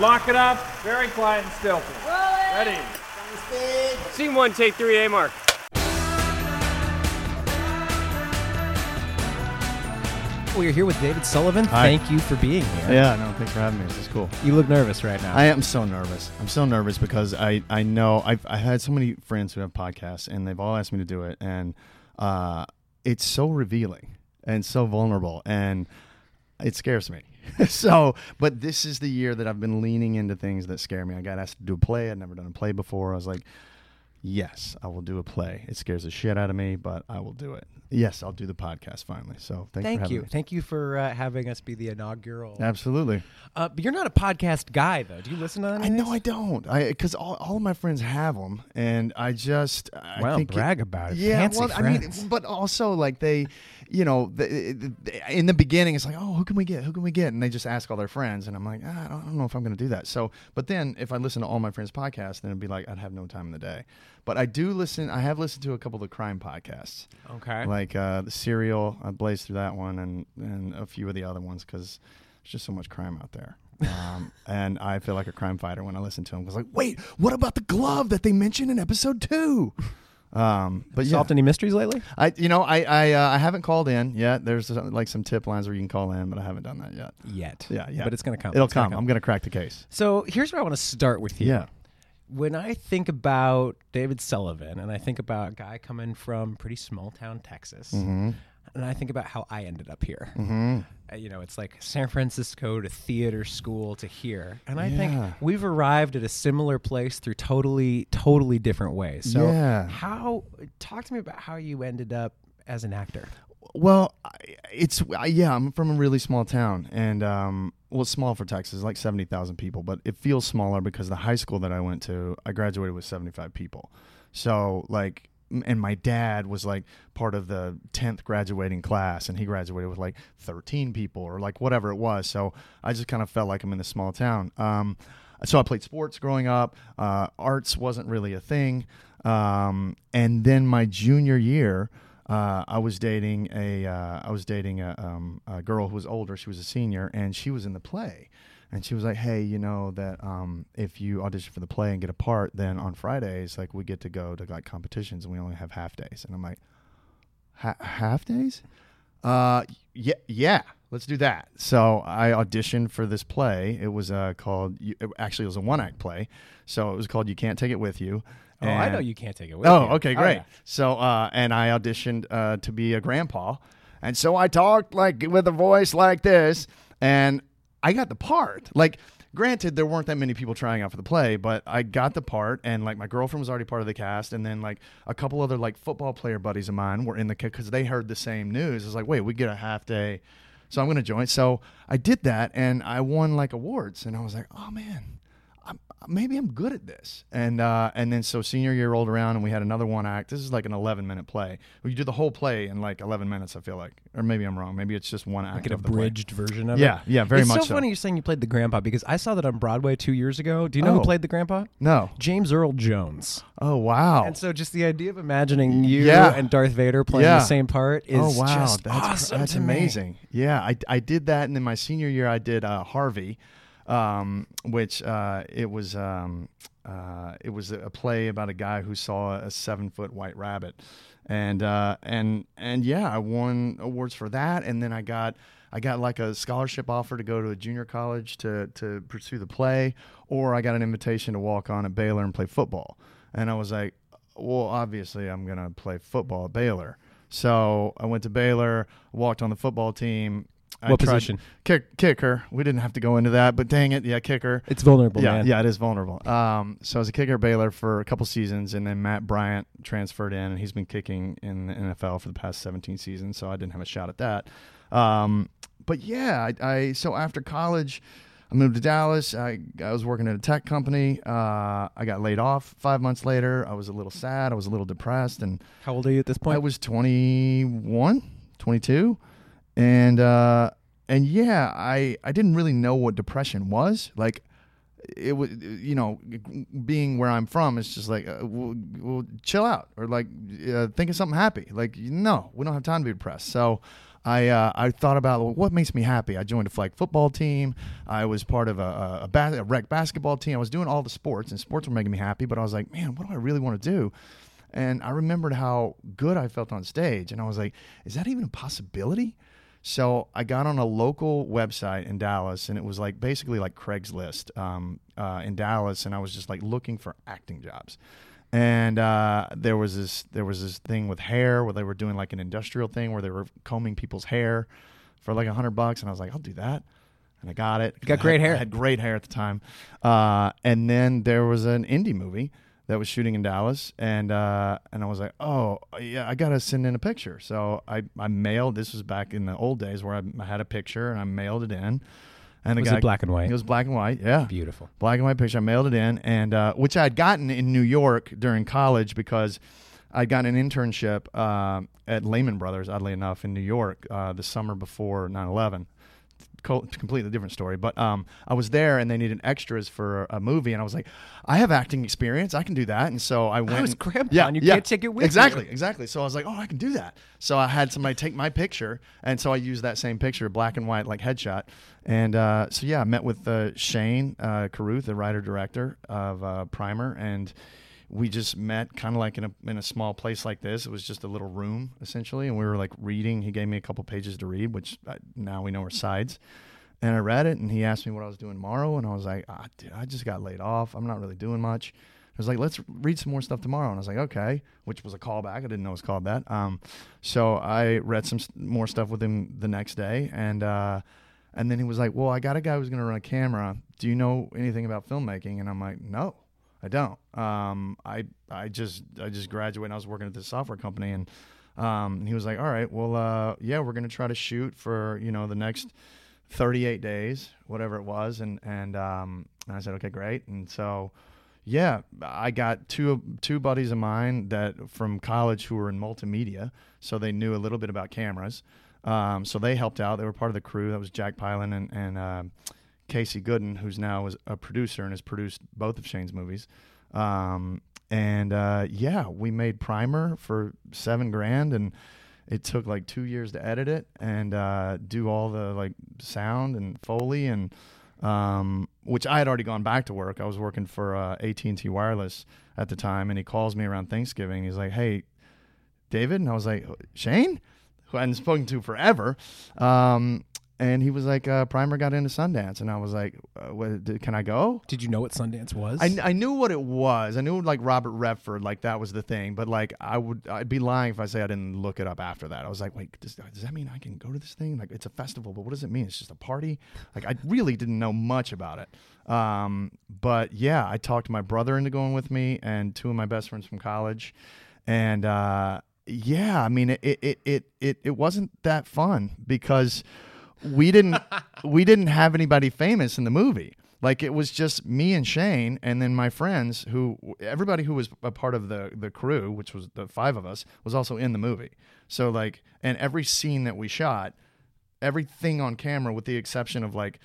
Lock it up. Very quiet and stealthy. Ready. Scene one, take three, A mark. We're here with David Sullivan. Hi. Thank you for being here. Yeah, no, thanks for having me. This is cool. You look nervous right now. I am so nervous. I'm so nervous because I, I know I've I had so many friends who have podcasts and they've all asked me to do it and uh, it's so revealing and so vulnerable and it scares me. so, but this is the year that I've been leaning into things that scare me. I got asked to do a play. I'd never done a play before. I was like, yes, I will do a play. It scares the shit out of me, but I will do it. Yes, I'll do the podcast finally. So, Thank you. me. Thank you for uh, having us be the inaugural. Absolutely. Uh, but you're not a podcast guy, though. Do you listen to any I know? I don't. I because all, all of my friends have them, and I just I Well, think brag about it. Yeah, Fancy well, I mean, but also like they, you know, the, the, in the beginning it's like, oh, who can we get? Who can we get? And they just ask all their friends, and I'm like, ah, I don't, I don't know if I'm going to do that. So, but then if I listen to all my friends' podcasts, then it'd be like I'd have no time in the day. But I do listen. I have listened to a couple of the crime podcasts, Okay. like uh, the Serial. I blazed through that one, and and a few of the other ones because there's just so much crime out there. Um, and I feel like a crime fighter when I listen to them. Because like, wait, what about the glove that they mentioned in episode two? Um, but yeah, Solved any mysteries lately? I you know I I, uh, I haven't called in yet. There's uh, like some tip lines where you can call in, but I haven't done that yet. Yet. Yeah, yeah. But it's going to come. It'll gonna come. I'm gonna crack the case. So here's where I want to start with you. Yeah. When I think about David Sullivan and I think about a guy coming from pretty small town Texas, Mm-hmm. and I think about how I ended up here. Mm-hmm. Uh, you know, it's like San Francisco to theater school to here. And I think we've arrived at a similar place through totally, totally different ways. So, Yeah. how, talk to me about how you ended up as an actor. Well, it's yeah. I'm from a really small town, and um, well, it's small for Texas, like seventy thousand people, but it feels smaller because the high school that I went to, I graduated with seventy five people. So like, and my dad was like part of the tenth graduating class, and he graduated with like thirteen people or like whatever it was. So I just kind of felt like I'm in this small town. Um, so I played sports growing up. Uh, arts wasn't really a thing, um, and then my junior year uh, I was dating a uh, I was dating a, um, a girl who was older. She was a senior, and she was in the play. And she was like, "Hey, you know that um, if you audition for the play and get a part, then on Fridays, like we get to go to like competitions, and we only have half days." And I'm like, "Half days? Uh, yeah, yeah, let's do that." So I auditioned for this play. It was uh, called. Actually, it was a one act play, so it was called "You Can't Take It With You." Oh, I know you can't take it with Oh, you. okay, great. yeah. So, uh, and I auditioned uh, to be a grandpa, and so I talked like with a voice like this, and I got the part. Like, granted, there weren't that many people trying out for the play, but I got the part, and like my girlfriend was already part of the cast, and then like a couple other like football player buddies of mine were in the because they heard the same news. It's like, wait, we get a half day. So I'm going to join. So I did that and I won like awards. And I was like, oh man, maybe I'm good at this. And uh, and then so senior year rolled around and we had another one act. This is like an 11 minute play. We do the whole play in like 11 minutes. I feel like, or maybe I'm wrong. Maybe it's just one act Like an abridged version of it. Yeah, yeah, very it's much so so. funny you're saying you played the grandpa because I saw that on Broadway two years ago. Do you know Oh. who played the grandpa? No. James Earl Jones. Oh wow. And so just the idea of imagining you Yeah. and Darth Vader playing Yeah. the same part is oh wow, just that's cr- awesome. that's to me. amazing. Yeah, I, I did that, and then my senior year I did uh, Harvey, um, which uh, it was um, uh, it was a play about a guy who saw a seven foot white rabbit, and uh, and and yeah, I won awards for that, and then I got. I got like a scholarship offer to go to a junior college to, to pursue the play, or I got an invitation to walk on at Baylor and play football. And I was like, well, obviously I'm going to play football at Baylor. So I went to Baylor, walked on the football team. What position? Kick, kicker. We didn't have to go into that, but dang it, yeah, kicker. It's vulnerable, yeah, man. yeah, it is vulnerable. Um, so I was a kicker at Baylor for a couple seasons, and then Matt Bryant transferred in, and he's been kicking in the NFL for the past 17 seasons. So I didn't have a shot at that. Um, but yeah, I, I so after college, I moved to Dallas. I, I was working at a tech company. Uh, I got laid off five months later. I was a little sad. I was a little depressed, and How old are you at this point? I was 21, 22. And uh and yeah, I I didn't really know what depression was. Like it was you know, being where I'm from it's just like uh, we'll, we'll chill out or like uh, think of something happy. Like no, we don't have time to be depressed. So I uh, I thought about well, what makes me happy. I joined a flag football team. I was part of a a, a, rec basketball team. I was doing all the sports, and sports were making me happy. But I was like, man, what do I really want to do? And I remembered how good I felt on stage, and I was like, is that even a possibility? So I got on a local website in Dallas, and it was like basically like Craigslist um, uh, in Dallas, and I was just like looking for acting jobs. And uh, there was this there was this thing with hair where they were doing like an industrial thing where they were combing people's hair for like a hundred bucks, and I was like, I'll do that. And I got it. You got great I had, hair. I had great hair at the time. Uh, and then there was an indie movie that was shooting in Dallas, and uh, and I was like, oh yeah, I gotta send in a picture. So I, I mailed. This was back in the old days where I, I had a picture and I mailed it in. And the Was guy it black and white? It was black and white. Yeah, Beautiful. black and white picture. I mailed it in, and uh, which I had gotten in New York during college because I'd gotten an internship uh, at Lehman Brothers, oddly enough, in New York uh, the summer before 9 11 co- completely different story. But um, I was there and they needed extras for a movie, and I was like, I have acting experience, I can do that. And so I went. was and- Grandpa, yeah, and you yeah, can't take it with exactly, you. exactly. So I was like, oh, I can do that. So I had somebody take my picture, and so I used that same picture, black and white, like headshot. And uh, so yeah, I met with uh, Shane uh, Carruth, the writer director of uh, Primer, and we just met kind of like in a in a small place like this. It was just a little room essentially, and we were like reading. He gave me a couple pages to read, which I, now we know are sides. And I read it, and he asked me what I was doing tomorrow, and I was like, ah, dude, I just got laid off. I'm not really doing much. I was like, let's read some more stuff tomorrow, and I was like, okay, which was a callback. I didn't know it was called that. Um, so I read some more stuff with him the next day, and uh, and then he was like, well, I got a guy who's going to run a camera. Do you know anything about filmmaking? And I'm like, no. I don't. Um, I I just I just graduated. I was working at this software company, and um, he was like, "All right, well, uh, yeah, we're gonna try to shoot for you know the next 38 days, whatever it was." And and um, and I said, "Okay, great." And so, yeah, I got two two buddies of mine that from college who were in multimedia, so they knew a little bit about cameras. Um, so they helped out. They were part of the crew. That was Jack Pylan and and uh, Casey Gooden, who's now is a producer and has produced both of Shane's movies. Um, and uh, yeah, we made Primer for seven grand, and it took like two years to edit it and uh, do all the like sound and foley and um, which I had already gone back to work. I was working for uh, AT and T Wireless at the time, and he calls me around Thanksgiving. He's like, "Hey, David," and I was like, "Shane," who I hadn't spoken to forever. Um, and he was like, uh, "Primer got into Sundance," and I was like, uh, what, did, "Can I go?" Did you know what Sundance was? I, I knew what it was. I knew like Robert Redford, like that was the thing. But like I would, I'd be lying if I say I didn't look it up after that. I was like, wait, does, does that mean I can go to this thing? Like it's a festival, but what does it mean? It's just a party. Like I really didn't know much about it. Um, but yeah, I talked my brother into going with me and two of my best friends from college, and uh, yeah, I mean it, it, it, it, it wasn't that fun because we didn't we didn't have anybody famous in the movie. Like it was just me and Shane, and then my friends who everybody who was a part of the the crew, which was the five of us, was also in the movie. So like, and every scene that we shot, everything on camera, with the exception of like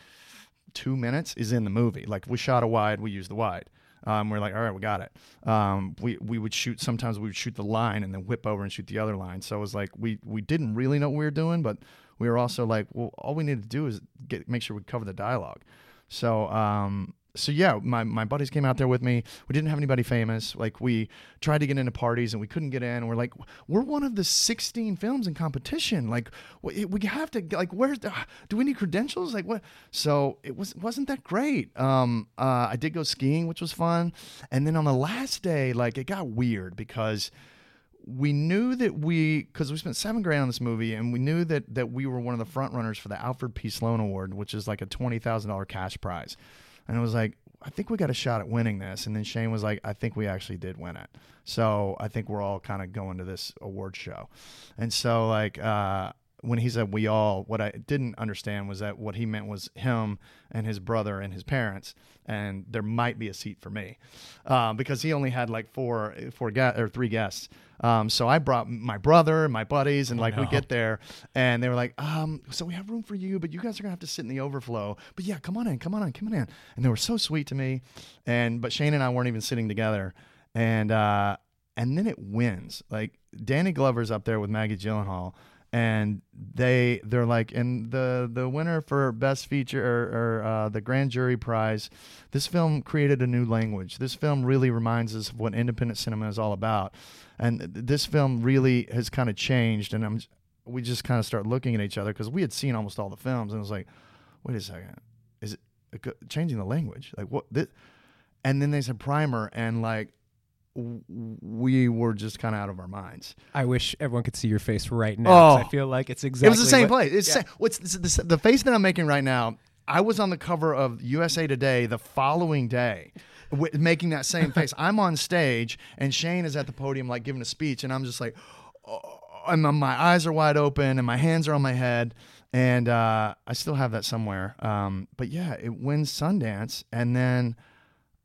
two minutes, is in the movie. Like we shot a wide, we used the wide. Um, we're like, all right, we got it. Um, we we would shoot. Sometimes we would shoot the line and then whip over and shoot the other line. So it was like we we didn't really know what we were doing, but we were also like, well, all we need to do is get make sure we cover the dialogue. So um, so yeah, my, my buddies came out there with me. We didn't have anybody famous. Like we tried to get into parties and we couldn't get in. We're like, we're one of the 16 films in competition. Like we, have to like, where's the, do we need credentials? Like what? So it was wasn't that great. Um, uh, I did go skiing, which was fun. And then on the last day, like it got weird because we knew that we because we spent seven grand on this movie and we knew that that we were one of the front runners for the alfred p. Sloan award which is like a $20000 cash prize. And it was like i think we got a shot at winning this. And then shane was like i think we actually did win it. So i think we're all kind of going to this award show. And so like uh when he said we all, what I didn't understand was that what he meant was him and his brother and his parents, and there might be a seat for me, um, because he only had like four, four ga- or three guests. Um, so I brought my brother, and my buddies, and like we get there, and they were like, um, "So we have room for you, but you guys are gonna have to sit in the overflow." But yeah, come on in, come on in, come on in. And they were so sweet to me, and but Shane and I weren't even sitting together, and uh, and then it wins. Like Danny Glover's up there with Maggie Gyllenhaal, and they they're like and the the winner for best feature or, or uh, the grand jury prize this film created a new language. This film really reminds us of what independent cinema is all about. And this film really has kind of changed and i'm we just kind of start looking at each other because we had seen almost all the films and it was like wait a second. Is it changing the language? Like what this and then they said primer and like we were just kind of out of our minds I wish everyone could see your face right now. Oh. I feel like it's exactly. it was the same what- place. It's sa- what's this, this, the face that I'm making right now. I was on the cover of USA Today the following day, making that same face. I'm on stage and Shane is at the podium, like giving a speech, and I'm just like, oh, and my- my eyes are wide open and my hands are on my head, and uh, I still have that somewhere. Um, but yeah, it wins Sundance, and then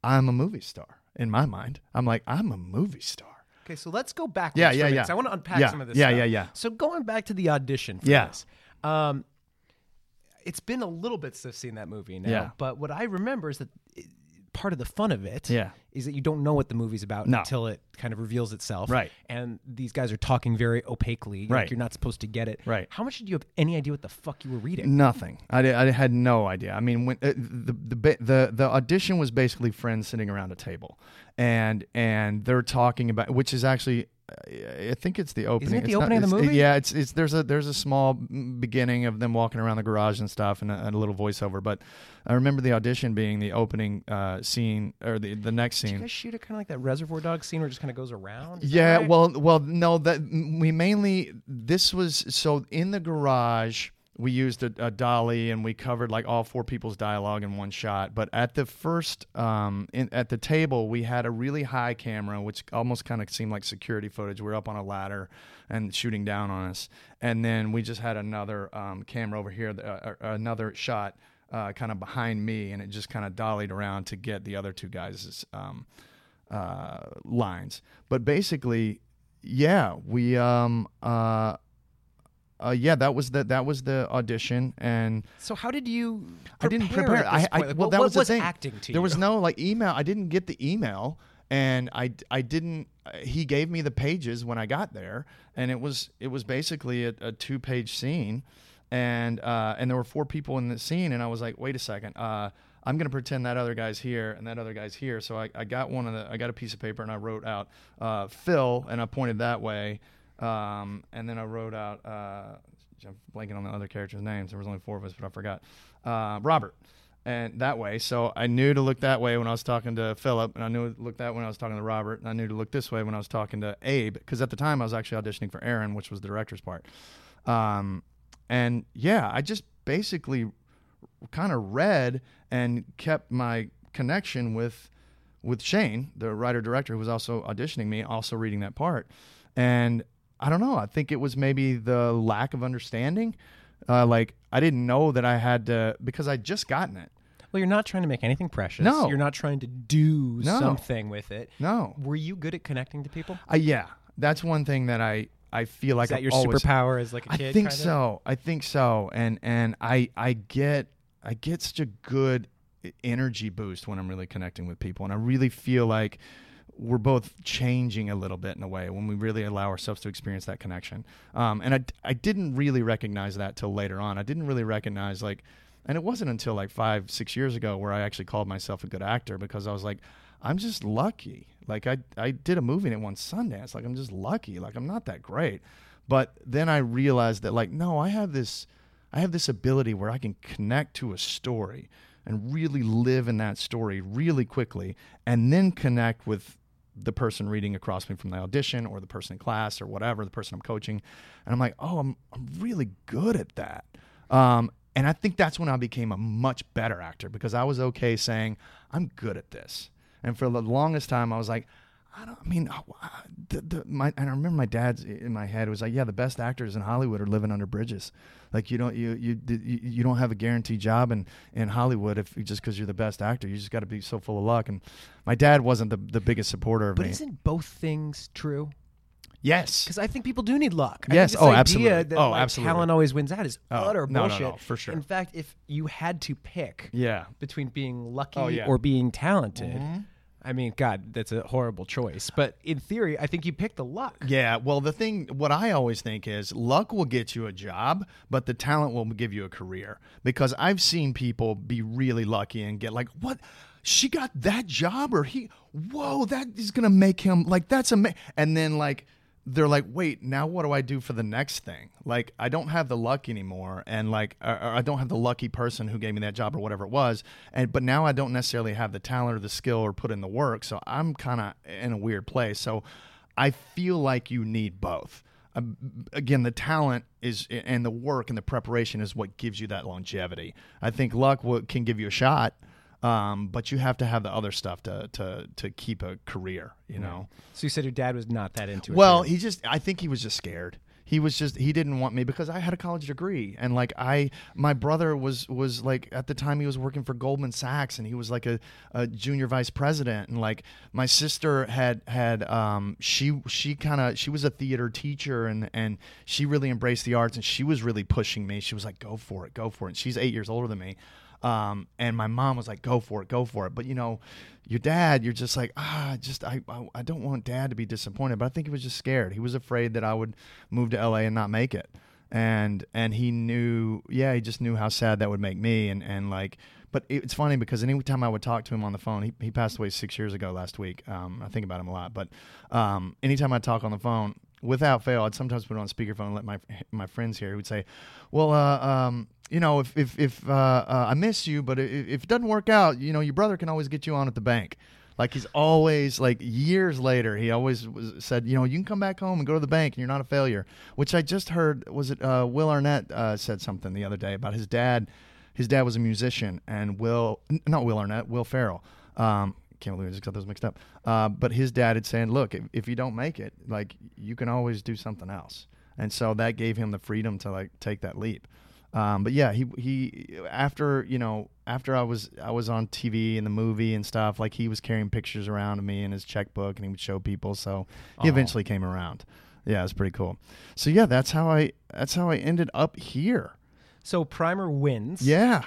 I'm a movie star in my mind. I'm like, I'm a movie star. Okay, so let's go back. Yeah, yeah, yeah, I want to unpack Yeah, some of this. yeah, stuff. yeah, yeah. So going back to the audition. For Yeah. this, um, it's been a little bit since I've seen that movie now. Yeah. But what I remember is that part of the fun of it Yeah. is that you don't know what the movie's about No. until it kind of reveals itself. Right. And these guys are talking very opaquely. Right. Like you're not supposed to get it. Right. How much did you have any idea what the fuck you were reading? Nothing. I, di- I had no idea. I mean, when uh, the the the the audition was basically friends sitting around a table, and and they're talking about, which is actually. I think it's the opening. Is it the It's opening of the movie? Yeah, it's it's there's a there's a small beginning of them walking around the garage and stuff, and a, and a little voiceover. But I remember the audition being the opening uh, scene or the the next scene. Did you guys shoot it kind of like that Reservoir Dog scene where it just kind of goes around? Is Yeah, right? well, well, no, that we mainly this was so in the garage. We used a, a dolly and we covered like all four people's dialogue in one shot. But at the first, um, in, at the table, we had a really high camera, which almost kind of seemed like security footage. We are up on a ladder and shooting down on us, and then we just had another um, camera over here, uh, uh, another shot. Uh, kind of behind me, and it just kind of dollied around to get the other two guys' um, uh, lines. But basically, yeah, we um uh, uh yeah, that was the that was the audition, and So how did you? I didn't prepare. I, I? Like, well, that what was the thing. acting to there you? was no like email. I didn't get the email, and I I didn't. He gave me the pages when I got there, and it was it was basically a, a two page scene, and uh and there were four people in the scene, and I was like, wait a second, uh. I'm gonna pretend that other guy's here and that other guy's here. So I, I got one of the I got a piece of paper and I wrote out uh, Phil and I pointed that way, um, and then I wrote out uh, I'm blanking on the other characters' names. There was only four of us, but I forgot. Uh, Robert, and that way. So I knew to look that way when I was talking to Philip, and I knew to look that when I was talking to Robert, and I knew to look this way when I was talking to Abe, because at the time I was actually auditioning for Aaron, which was the director's part. Um, and yeah, I just basically kind of read and kept my connection with with Shane, the writer director who was also auditioning me, also reading that part. And I don't know, I think it was maybe the lack of understanding. Uh, like I didn't know that I had to because I'd just gotten it. Well, you're not trying to make anything precious. No. You're not trying to do No. something with it. No. Were you good at connecting to people? Uh, yeah, that's one thing that I I feel like Is that I've your always, superpower as like a I kid? think kind of? so. I think so. And and I I get I get such a good energy boost when I'm really connecting with people, and I really feel like we're both changing a little bit in a way when we really allow ourselves to experience that connection. Um, and I I didn't really recognize that till later on. I didn't really recognize like. And it wasn't until like five, six years ago where I actually called myself a good actor because I was like, I'm just lucky. Like I, I did a movie and it won Sundance. Like I'm just lucky. Like I'm not that great. But then I realized that like, no, I have this, I have this ability where I can connect to a story and really live in that story really quickly and then connect with the person reading across me from the audition or the person in class or whatever, the person I'm coaching. And I'm like, oh, I'm, I'm really good at that. Um, and I think that's when I became a much better actor because I was okay saying, I'm good at this. And for the longest time, I was like, I don't. I mean, the, the, my and I remember my dad's in my head was like, yeah, the best actors in Hollywood are living under bridges. Like you don't you you you, you don't have a guaranteed job in in Hollywood if just because you're the best actor. You just got to be so full of luck. And my dad wasn't the the biggest supporter of But me. isn't both things true? yes. Because I think people do need luck. I Yes. Oh, idea absolutely. That, Oh, like, absolutely. Talent always wins out is Oh, utter no, no, bullshit. no, for sure. In fact, if you had to pick Yeah. between being lucky Oh, yeah. or being talented, Mm-hmm. I mean, God, that's a horrible choice. But in theory, I think you picked the luck. Yeah, well, the thing, what I always think is luck will get you a job, but the talent will give you a career. Because I've seen people be really lucky and get like, what? She got that job, or he, whoa, that is going to make him like, that's amazing. And then, like, they're like, wait, now what do I do for the next thing? Like, I don't have the luck anymore, and like, or, or I don't have the lucky person who gave me that job or whatever it was, and but now I don't necessarily have the talent or the skill or put in the work, so I'm kind of in a weird place. So, I feel like you need both. Um, again, the talent is and the work and the preparation is what gives you that longevity. I think luck can give you a shot um, but you have to have the other stuff to to to keep a career, you know. So you said your dad was not that into it. Well, he just I think he was just scared. He was just he didn't want me because I had a college degree and like I my brother was was like at the time he was working for Goldman Sachs and he was like a, a junior vice president and like my sister had had um she she kind of she was a theater teacher and and she really embraced the arts and she was really pushing me. She was like go for it, go for it. And she's 8 years older than me. Um, and my mom was like, "Go for it, go for it." But you know, your dad, you're just like, ah, just I, I, I don't want dad to be disappointed. But I think he was just scared. He was afraid that I would move to LA and not make it. And and he knew, yeah, he just knew how sad that would make me. And and like, but it's funny because anytime I would talk to him on the phone, he, he passed away six years ago last week. Um, I think about him a lot. But um, anytime I talk on the phone, without fail, I'd sometimes put it on speakerphone and let my my friends hear. He would say, "Well, uh, um, you know, if if if uh, uh, I miss you, but if, if, it doesn't work out, you know, your brother can always get you on at the bank." Like he's always like years later, he always was, said, you know, you can come back home and go to the bank, and you're not a failure. Which I just heard was it uh, Will Arnett uh, said something the other day about his dad. His dad was a musician, and Will, not Will Arnett, Will Ferrell. Um, can't believe I just got those mixed up. Uh, but his dad had said, look, if, if you don't make it, like you can always do something else. And so that gave him the freedom to like take that leap. Um, but yeah, he he after you know after I was I was on TV and the movie and stuff like he was carrying pictures around of me in his checkbook and he would show people. So he eventually came around. Yeah, it's pretty cool. So yeah, that's how I that's how I ended up here. So Primer wins. Yeah.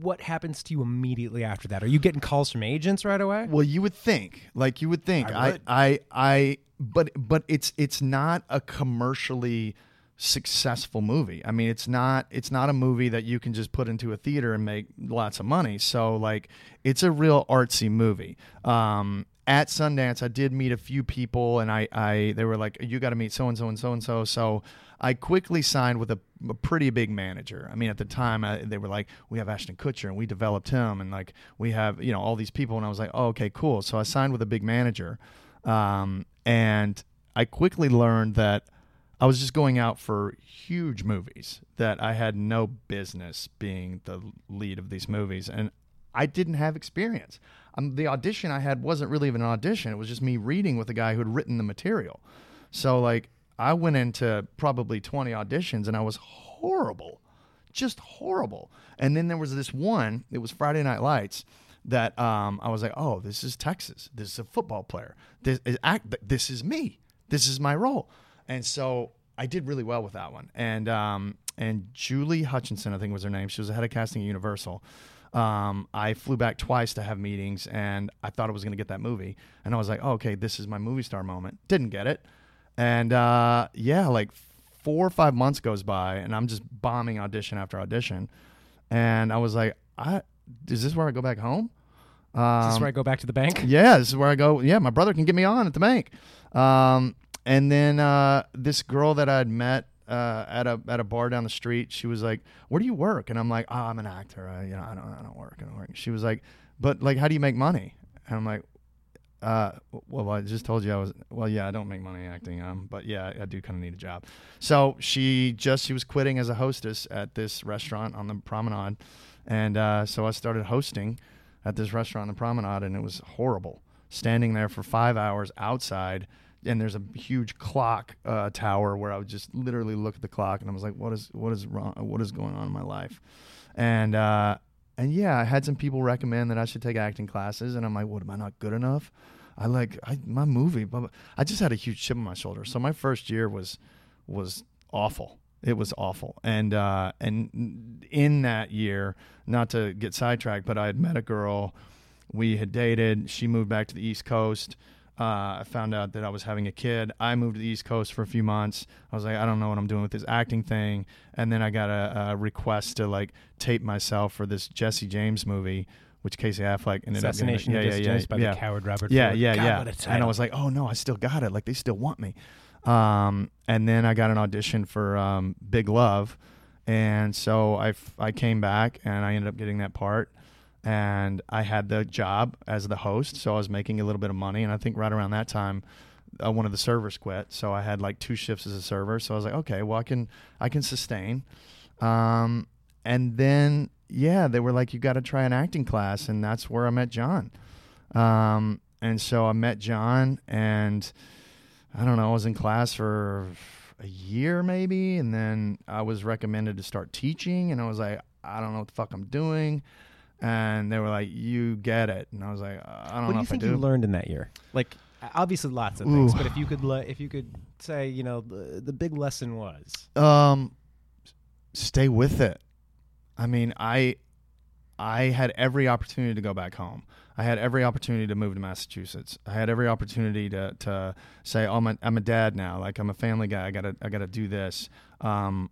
What happens to you immediately after that? Are you getting calls from agents right away? Well, you would think, like you would think. I, would. I, I, I, but but it's it's not a commercially successful movie. I mean, it's not it's not a movie that you can just put into a theater and make lots of money. So like, it's a real artsy movie. Um, at Sundance, I did meet a few people, and I, I they were like, "You got to meet so and so and so and so." So I quickly signed with a, a pretty big manager. I mean, at the time, I, they were like, "We have Ashton Kutcher, and we developed him, and like we have you know all these people." And I was like, "Oh, okay, cool." So I signed with a big manager, um, and I quickly learned that I was just going out for huge movies that I had no business being the lead of these movies, and I didn't have experience. Um, the audition I had wasn't really even an audition; it was just me reading with a guy who had written the material. So like, I went into probably twenty auditions, and I was horrible, just horrible. And then there was this one; it was Friday Night Lights. That um, I was like, oh, this is Texas. This is a football player. This is act. This is me. This is my role. And so I did really well with that one. And um, and Julie Hutchinson, I think was her name. She was the head of casting at Universal. Um, I flew back twice to have meetings, and I thought I was going to get that movie. And I was like, oh, okay, this is my movie star moment. Didn't get it. And uh, yeah, like four or five months goes by, and I'm just bombing audition after audition. And I was like, I, is this where I go back home? Um, is this where I go back to the bank? Yeah, this is where I go. Yeah, my brother can get me on at the bank. Um, and then uh, this girl that I'd met uh, at a at a bar down the street, she was like, "Where do you work?" And I'm like, "Oh, I'm an actor. I, you know, I don't I don't work. I don't work." She was like, "But like, how do you make money?" And I'm like, uh, well, I just told you I was. Well, yeah, I don't make money acting. Um, but yeah, I do kind of need a job. So she just she was quitting as a hostess at this restaurant on the promenade, and uh, so I started hosting at this restaurant on the promenade, and it was horrible. Standing there for five hours outside and there's a huge clock uh, tower where I would just literally look at the clock and I was like, what is what is wrong? What is going on in my life? And uh, and yeah, I had some people recommend that I should take acting classes, and I'm like, what am I not good enough? I like I, my movie, but I just had a huge chip on my shoulder. So my first year was was awful. It was awful, and uh, and in that year, not to get sidetracked, but I had met a girl we had dated. She moved back to the East Coast. Uh, I found out that I was having a kid. I moved to the East Coast for a few months. I was like, I don't know what I'm doing with this acting thing. And then I got a, a request to like tape myself for this Jesse James movie, which Casey Affleck ended Assassination up getting. yeah, yeah, yeah, yeah, by yeah. the coward Robert Yeah, Ford. yeah, God, yeah. And I was like, oh no, I still got it. Like they still want me. Um, and then I got an audition for um, Big Love, and so I f- I came back and I ended up getting that part. And I had the job as the host, so I was making a little bit of money. And I think right around that time, uh, one of the servers quit, so I had like two shifts as a server. So I was like, okay, well I can I can sustain. Um, and then yeah, they were like, you got to try an acting class, and that's where I met John. Um, and so I met John, and I don't know, I was in class for a year maybe, and then I was recommended to start teaching, and I was like, I don't know what the fuck I'm doing. And they were like, "You get it," and I was like, "I don't know. What do you if think I do." you learned in that year? Like, obviously, lots of things. But if you could, le- if you could say, you know, the, the big lesson was. um stay with it i mean i i had every opportunity to go back home i had every opportunity to move to massachusetts i had every opportunity to to say oh, I'm, a, I'm a dad now like i'm a family guy i gotta i gotta do this um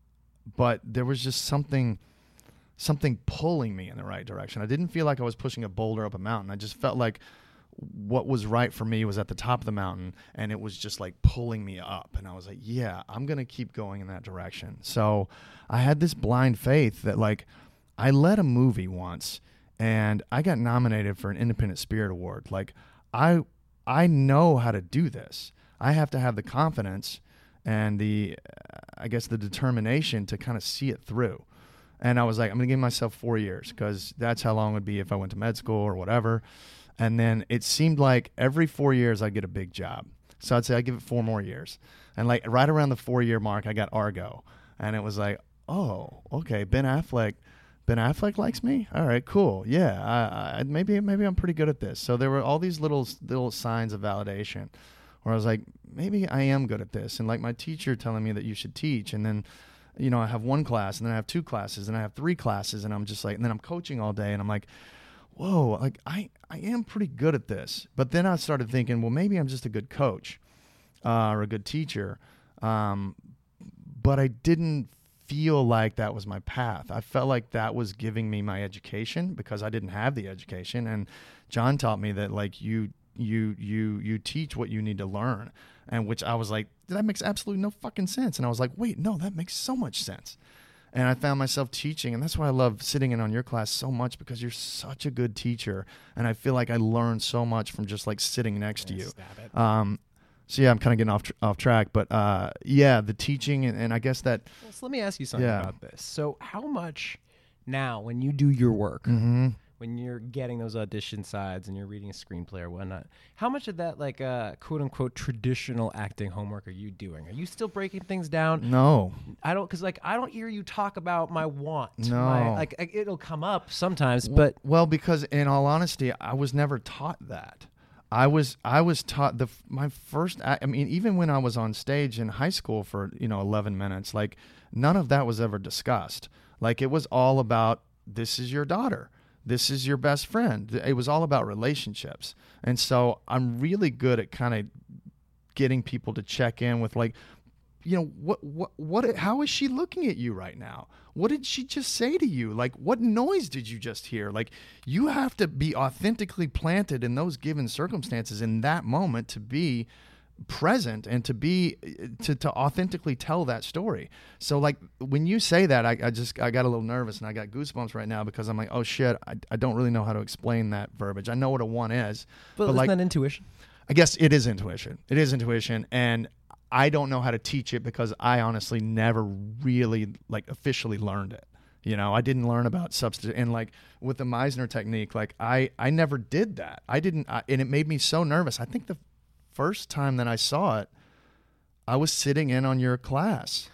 but there was just something something pulling me in the right direction. I didn't feel like i was pushing a boulder up a mountain. I just felt like what was right for me was at the top of the mountain and it was just like pulling me up. And i was like yeah i'm gonna keep going in that direction. So i had this blind faith that like i led a movie once and i got nominated for an independent spirit award. Like i i know how to do this. I have to have the confidence and the i guess the determination to kind of see it through and i was like i'm gonna give myself four years because that's how long it would be if i went to med school or whatever and then it seemed like every four years I'd get a big job. So I'd say I'd give it four more years. And like right around the four year mark, I got Argo. And it was like, oh, okay, Ben Affleck. Ben Affleck likes me. All right, cool. Yeah, I, I, maybe maybe I'm pretty good at this. So there were all these little little signs of validation, where I was like, maybe I am good at this. And like my teacher telling me that you should teach, and then, you know, I have one class, and then I have two classes, and I have three classes, and I'm just like, and then I'm coaching all day, and I'm like, whoa, like I, I am pretty good at this. But then I started thinking, well, maybe I'm just a good coach uh, or a good teacher. Um, but I didn't feel like that was my path. I felt like that was giving me my education because I didn't have the education. And John taught me that like you you you you teach what you need to learn and which I was like that makes absolutely no fucking sense and I was like wait no that makes so much sense and I found myself teaching, and that's why I love sitting in on your class so much because you're such a good teacher, and I feel like I learned so much from just like sitting next to you. Um, so yeah, I'm kind of getting off tr- off track, but uh, yeah, the teaching, and, and I guess that Well, so let me ask you something Yeah. about this. So, how much now, when you do your work, mm-hmm. When you're getting those audition sides and you're reading a screenplay or whatnot, how much of that, like, uh, quote unquote, traditional acting homework are you doing? Are you still breaking things down? no, I don't, because, like, I don't hear you talk about my want. No. my- like, I- it'll come up sometimes, but well, because in all honesty, I was never taught that. I was I was taught the my first I mean even when I was on stage in high school for you know 11 minutes like none of that was ever discussed like it was all about this is your daughter this is your best friend. It was all about relationships. And so I'm really good at kind of getting people to check in with like you know what what what how is she looking at you right now? What did she just say to you? Like what noise did you just hear? Like you have to be authentically planted in those given circumstances in that moment to be present and to be to, to authentically tell that story so like when you say that I, I just i got a little nervous and i got goosebumps right now because i'm like oh shit i, I don't really know how to explain that verbiage i know what a one is but, but like that intuition? I guess it is intuition. It is intuition, and I don't know how to teach it because I honestly never really like officially learned it. You know, I didn't learn about substance and like with the Meisner technique, like I I never did that. I didn't, I, and it made me so nervous. I think the first time that I saw it, I was sitting in on your class,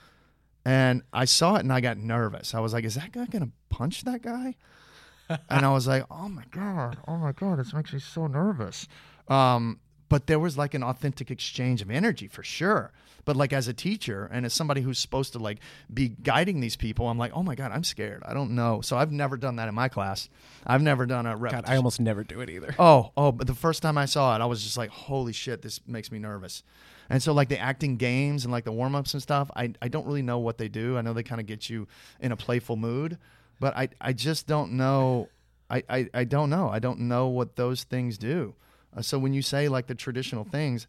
and I saw it and I got nervous. I was like, "Is that guy gonna punch that guy?" and I was like, "Oh my god, oh my god, this makes me so nervous." Um, but there was like an authentic exchange of energy for sure. But like as a teacher and as somebody who's supposed to like be guiding these people, I'm like, oh my god, I'm scared. I don't know. So I've never done that in my class. I've never done a rep. God, I almost never do it either. Oh, oh, but the first time I saw it, I was just like, holy shit, this makes me nervous. And so like the acting games and like the warm ups and stuff, I, I don't really know what they do. I know they kind of get you in a playful mood, but I, I just don't know. I, I, I don't know. I don't know what those things do. Uh, so when you say like the traditional things,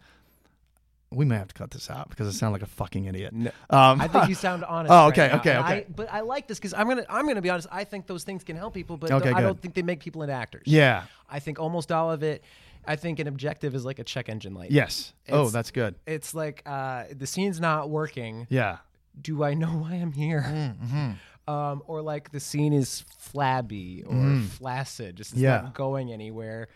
we may have to cut this out because I sound like a fucking idiot. No, Um, I think you sound honest. Oh, right okay, now, okay, okay. I, but I like this because I'm gonna I'm gonna be honest. I think those things can help people, but Okay, I don't think they make people into actors. yeah. I think almost all of it. I think an objective is like a check engine light. Yes. oh, that's good. It's like uh, the scene's not working. Yeah. Do I know why I'm here? Mm-hmm. Um, or like the scene is flabby or flaccid, just Yeah. not going anywhere.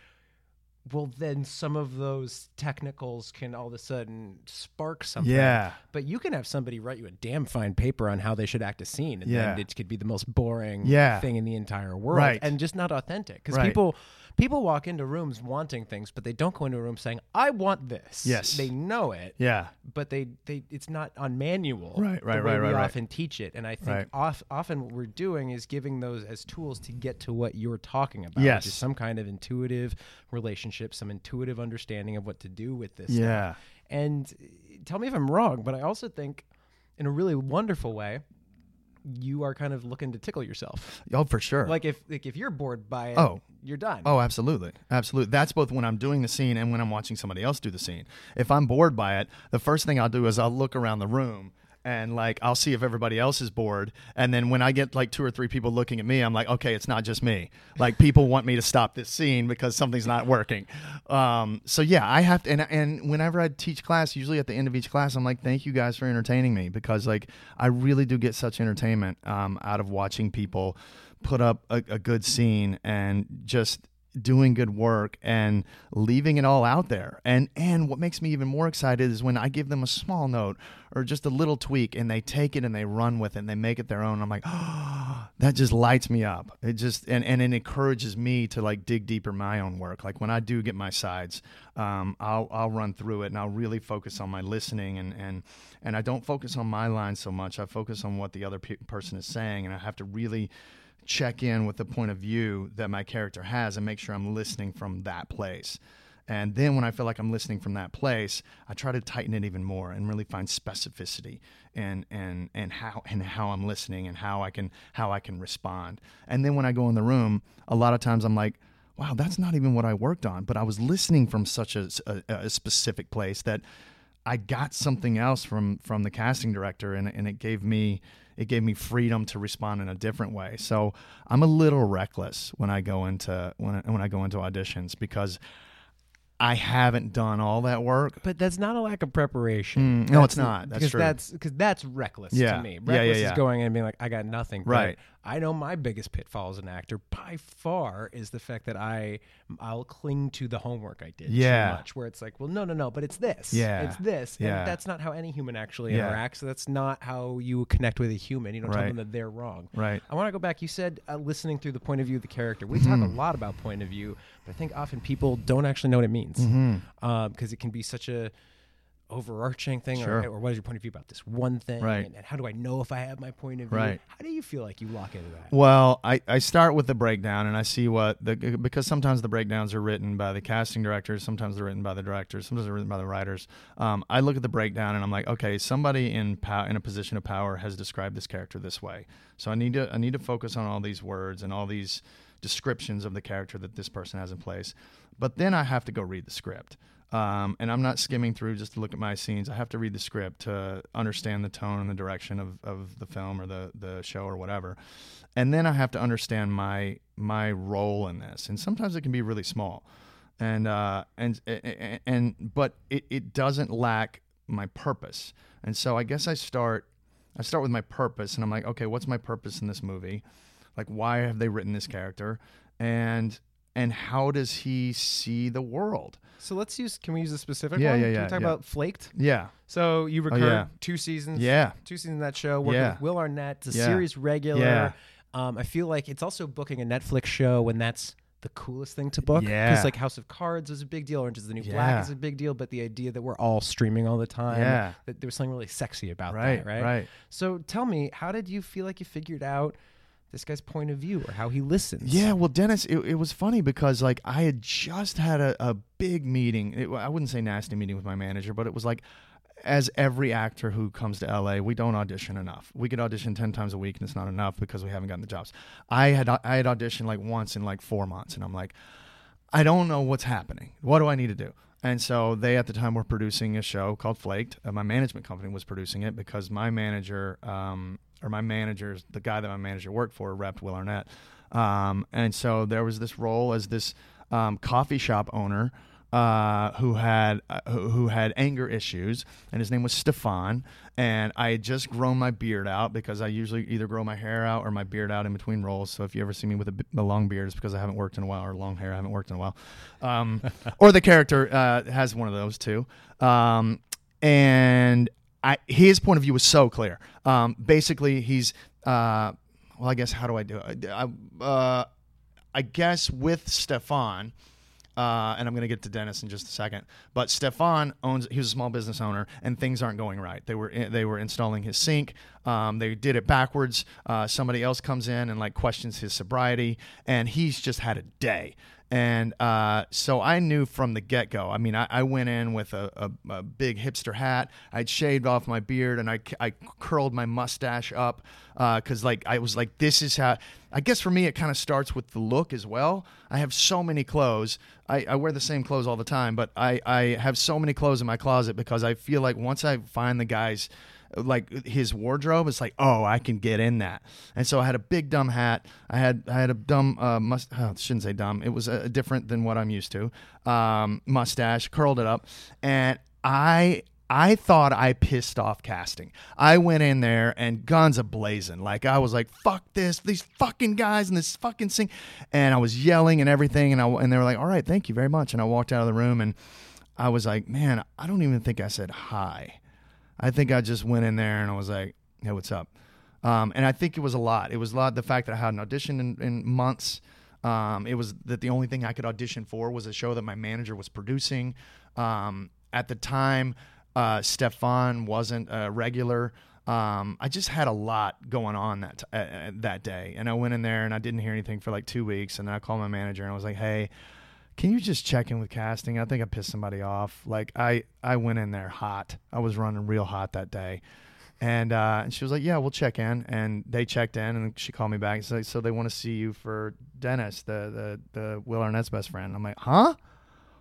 Well, then some of those technicals can all of a sudden spark something. Yeah. But you can have somebody write you a damn fine paper on how they should act a scene, and Yeah. then it could be the most boring Yeah. thing in the entire world, Right. and just not authentic. Because Right. people people walk into rooms wanting things, but they don't go into a room saying, "I want this." Yes. they know it, Yeah. but they they it's not on manual. Right, the right, way right, we right, right. often teach it, and I think Right. off, often what we're doing is giving those as tools to get to what you're talking about. Yes. which is some kind of intuitive relationship, some intuitive understanding of what to do with this. Yeah. stuff. And uh, tell me if I'm wrong, but I also think, in a really wonderful way, you are kind of looking to tickle yourself. Oh, for sure. Like if like if you're bored by it, Oh. you're done. Oh, absolutely. Absolutely. That's both when I'm doing the scene and when I'm watching somebody else do the scene. If I'm bored by it, the first thing I'll do is I'll look around the room and like I'll see if everybody else is bored. And then when I get like two or three people looking at me, I'm like, okay, it's not just me. Like people want me to stop this scene because something's not working. Um, so yeah, I have to. And, and whenever I teach class, usually at the end of each class, I'm like, thank you guys for entertaining me because like I really do get such entertainment um, out of watching people put up a, a good scene and just doing good work and leaving it all out there. And and what makes me even more excited is when I give them a small note or just a little tweak and they take it and they run with it and they make it their own. I'm like, oh, that just lights me up. It just and, and it encourages me to like dig deeper my own work. Like when I do get my sides, um, I'll I'll run through it and I'll really focus on my listening and and and I don't focus on my line so much. I focus on what the other pe- person is saying and I have to really check in with the point of view that my character has and make sure I'm listening from that place. And then when I feel like I'm listening from that place, I try to tighten it even more and really find specificity and and and how and how I'm listening and how I can how I can respond. And then when I go in the room, a lot of times I'm like, wow, that's not even what I worked on, but I was listening from such a, a, a specific place that I got something else from from the casting director, and and it gave me it gave me freedom to respond in a different way. So I'm a little reckless when I go into when I, when I go into auditions because I haven't done all that work. But that's not a lack of preparation. Mm, no, it's not. That's because true. that's because that's reckless Yeah. to me. Yeah, yeah, Reckless yeah. is going in and being like, I got nothing. Right. I know my biggest pitfall as an actor by far is the fact that I I'll cling to the homework I did Yeah. too much. Where it's like, well, no, no, no, but it's this. Yeah. it's this. Yeah. And that's not how any human actually Yeah. interacts. That's not how you connect with a human. You don't tell them that they're wrong. Right. I want to go back. You said uh, listening through the point of view of the character. We talk a mm-hmm. lot about point of view, but I think often people don't actually know what it means mm-hmm. um, because it can be such a overarching thing Sure. or, or what is your point of view about this one thing Right. and, and how do i know if i have my point of view Right. how do you feel like you lock into that Well, I, I start with the breakdown and I see what the because sometimes the breakdowns are written by the casting directors, sometimes they're written by the directors, sometimes they're written by the writers. Um, I look at the breakdown and I'm like, okay, somebody in pow- in a position of power has described this character this way, so I need to I need to focus on all these words and all these descriptions of the character that this person has in place. But then I have to go read the script. Um, and I'm not skimming through just to look at my scenes. I have to read the script to understand the tone and the direction of, of the film or the, the show or whatever. And then I have to understand my my role in this. And sometimes it can be really small. And uh, and, and and but it, it doesn't lack my purpose. And so I guess I start I start with my purpose and I'm like, okay, what's my purpose in this movie? Like why have they written this character? And and how does he see the world? so let's use can we use a specific Yeah, one yeah, can yeah, we talk yeah. about flaked Yeah. so you recurred yeah. two seasons Yeah. two seasons of that show working Yeah. with will arnett it's a series regular Yeah. um, i feel like it's also booking a netflix show when that's the coolest thing to book. Yeah. Because like House of Cards was a big deal, Orange is the New Black Yeah. is a big deal, but the idea that we're all streaming all the time, Yeah. that there was something really sexy about Right, that, right? right. So tell me, how did you feel like you figured out this guy's point of view or how he listens? Yeah, well, Dennis, it, it was funny because like I had just had a, a big meeting. It, I wouldn't say nasty meeting with my manager, but it was like, as every actor who comes to LA, we don't audition enough. We could audition ten times a week, and it's not enough because we haven't gotten the jobs. I had I had auditioned like once in like four months, and I'm like, I don't know what's happening. What do I need to do? And so they at the time were producing a show called Flaked. Uh, my management company was producing it because my manager, um, or my manager's the guy that my manager worked for, repped Will Arnett. Um, and so there was this role as this um, coffee shop owner uh, who had uh, who, who had anger issues, and his name was Stefan. And I had just grown my beard out because I usually either grow my hair out or my beard out in between roles. So if you ever see me with a, a long beard, it's because I haven't worked in a while, or long hair, I haven't worked in a while. Um, or the character uh, has one of those too. Um, and I, his point of view was so clear. Um, basically, he's uh, well, I guess how do I do it? I, uh, I guess with Stefan, uh, and I'm going to get to Dennis in just a second. But Stefan owns; he was a small business owner, and things aren't going right. They were they were installing his sink. Um, they did it backwards. Uh, somebody else comes in and like questions his sobriety, and he's just had a day. And uh, so I knew from the get go. I mean, I, I went in with a, a, a big hipster hat. I'd shaved off my beard and I, I curled my mustache up because, like, I was like, this is how. I guess for me, it kind of starts with the look as well. I have so many clothes. I, I wear the same clothes all the time, but I, I have so many clothes in my closet because I feel like once I find the guys like his wardrobe it's like oh i can get in that and so i had a big dumb hat i had i had a dumb uh must oh, shouldn't say dumb it was uh, different than what i'm used to um mustache curled it up and i I thought I pissed off casting. I went in there and guns a blazing. Like I was like, "Fuck this! These fucking guys and this fucking thing," and I was yelling and everything. And I and they were like, "All right, thank you very much." And I walked out of the room and I was like, "Man, I don't even think I said hi." I think I just went in there and I was like, "Hey, what's up?" Um, and I think it was a lot. It was a lot. The fact that I had an audition in, in months. Um, it was that the only thing I could audition for was a show that my manager was producing. Um, at the time, uh, Stefan wasn't a regular. Um, I just had a lot going on that t- uh, uh, that day, and I went in there and I didn't hear anything for like two weeks, and then I called my manager and I was like, "Hey, can you just check in with casting? I think I pissed somebody off. Like I I went in there hot. I was running real hot that day." And, uh, and she was like, "Yeah, we'll check in." And they checked in, and she called me back. and said, "So they want to see you for Dennis, the the the Will Arnett's best friend." I'm like, "Huh?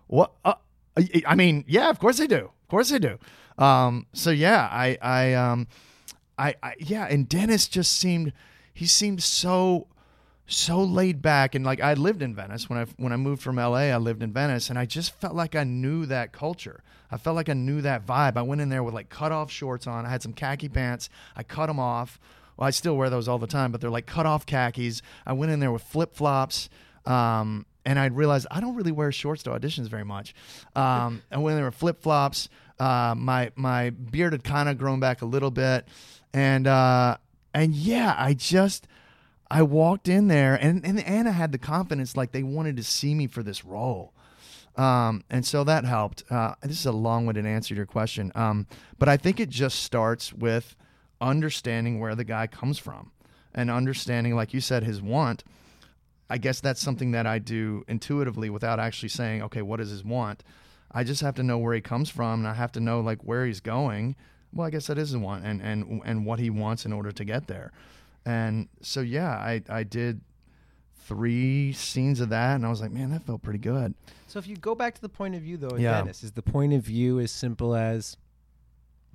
What? Uh, I- I mean, yeah, of course they do. Of course they do." Um, so yeah, I I um, I, I yeah, and Dennis just seemed he seemed so so laid back and like I lived in Venice when I when I moved from LA I lived in Venice and I just felt like I knew that culture. I felt like I knew that vibe. I went in there with like cut off shorts on. I had some khaki pants. I cut them off. Well, I still wear those all the time, but they're like cut off khakis. I went in there with flip flops. Um, and I realized I don't really wear shorts to auditions very much. Um, went in there with flip flops. Uh, my my beard had kind of grown back a little bit, and uh, and yeah, I just I walked in there and, and Anna had the confidence like they wanted to see me for this role. Um, and so that helped. Uh, this is a long winded answer to your question. Um, but I think it just starts with understanding where the guy comes from and understanding, like you said, his want. I guess that's something that I do intuitively without actually saying, okay, what is his want? I just have to know where he comes from and I have to know like where he's going. Well, I guess that is his want and, and, and what he wants in order to get there. And so, yeah, I, I did three scenes of that, and I was like, man, that felt pretty good. So if you go back to the point of view though in Yeah. Venice, is the point of view as simple as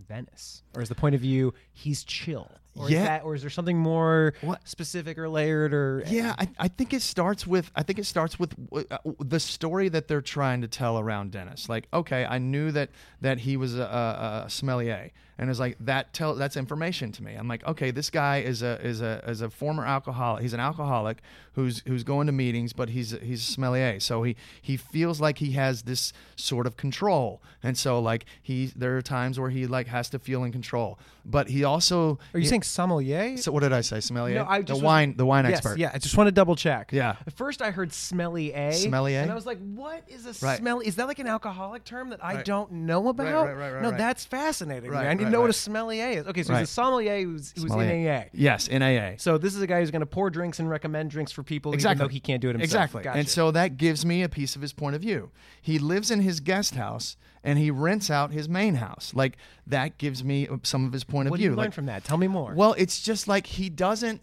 Venice, or is the point of view he's chill? Or Yeah. Is that, or is there something more What- specific or layered? Or Yeah, I, I think it starts with I think it starts with uh, the story that they're trying to tell around Dennis. Like, okay, I knew that that he was a, a, a sommelier, and it's like that tell that's information to me. I'm like, okay, this guy is a is a is a former alcoholic. He's an alcoholic who's who's going to meetings, but he's he's a sommelier, so he he feels like he has this sort of control, and so like he there are times where he like has to feel in control, but he also Are you saying sommelier. So what did I say? Sommelier. No, I the just was- wine. The wine yes, expert. yeah. I just want to double check. Yeah. At first, I heard smelly a. Sommelier? And I was like, what is a Right. smelly? Is that like an alcoholic term that I Right. don't know about? right, right, right, no, that's fascinating. Right. I need to know what a sommelier is. Okay, so he's a sommelier who's, who's in Sommelier. AA. Yes, in AA. So this is a guy who's going to pour drinks and recommend drinks for people, Exactly. even though he can't do it himself. Exactly. Gotcha. And so that gives me a piece of his point of view. He lives in his guest house and he rents out his main house. Like that gives me some of his point what of do you view. learn Like, from that? Tell me more. Well, it's just like he doesn't.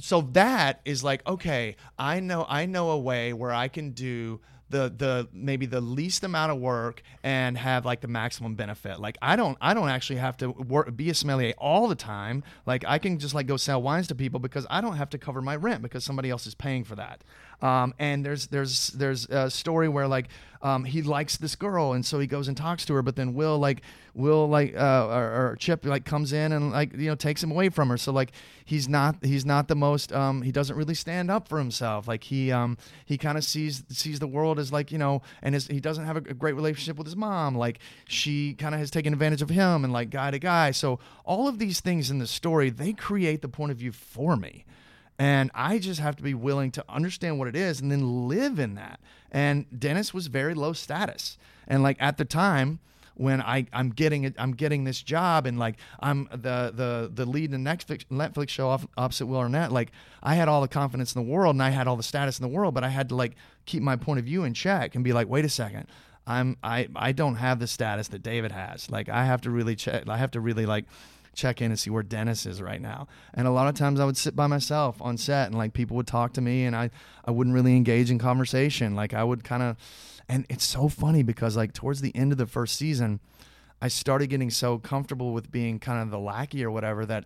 So that is like okay. I know. I know a way where I can do the the maybe the least amount of work and have like the maximum benefit. Like I don't I don't actually have to work be a sommelier all the time. Like I can just like go sell wines to people because I don't have to cover my rent because somebody else is paying for that. Um, and there's there's there's a story where like um, he likes this girl and so he goes and talks to her, but then Will like Will like uh, or, or Chip like comes in and like you know takes him away from her. So like he's not he's not the most um, he doesn't really stand up for himself. Like he um, he kind of sees sees the world as like you know and his, he doesn't have a, a great relationship with his mom. Like she kind of has taken advantage of him and like guy to guy. So all of these things in the story they create the point of view for me. And I just have to be willing to understand what it is and then live in that. And Dennis was very low status. And like at the time when I, I'm getting it, I'm getting this job and like I'm the the the lead in the Netflix, Netflix show off, opposite Will Arnett, like I had all the confidence in the world and I had all the status in the world, but I had to like keep my point of view in check and be like, wait a second. I'm I, I don't have the status that David has. Like I have to really check I have to really like check in and see where Dennis is right now. And a lot of times I would sit by myself on set and like people would talk to me and I, I wouldn't really engage in conversation. Like I would kind of, and it's so funny because like towards the end of the first season, I started getting so comfortable with being kind of the lackey or whatever that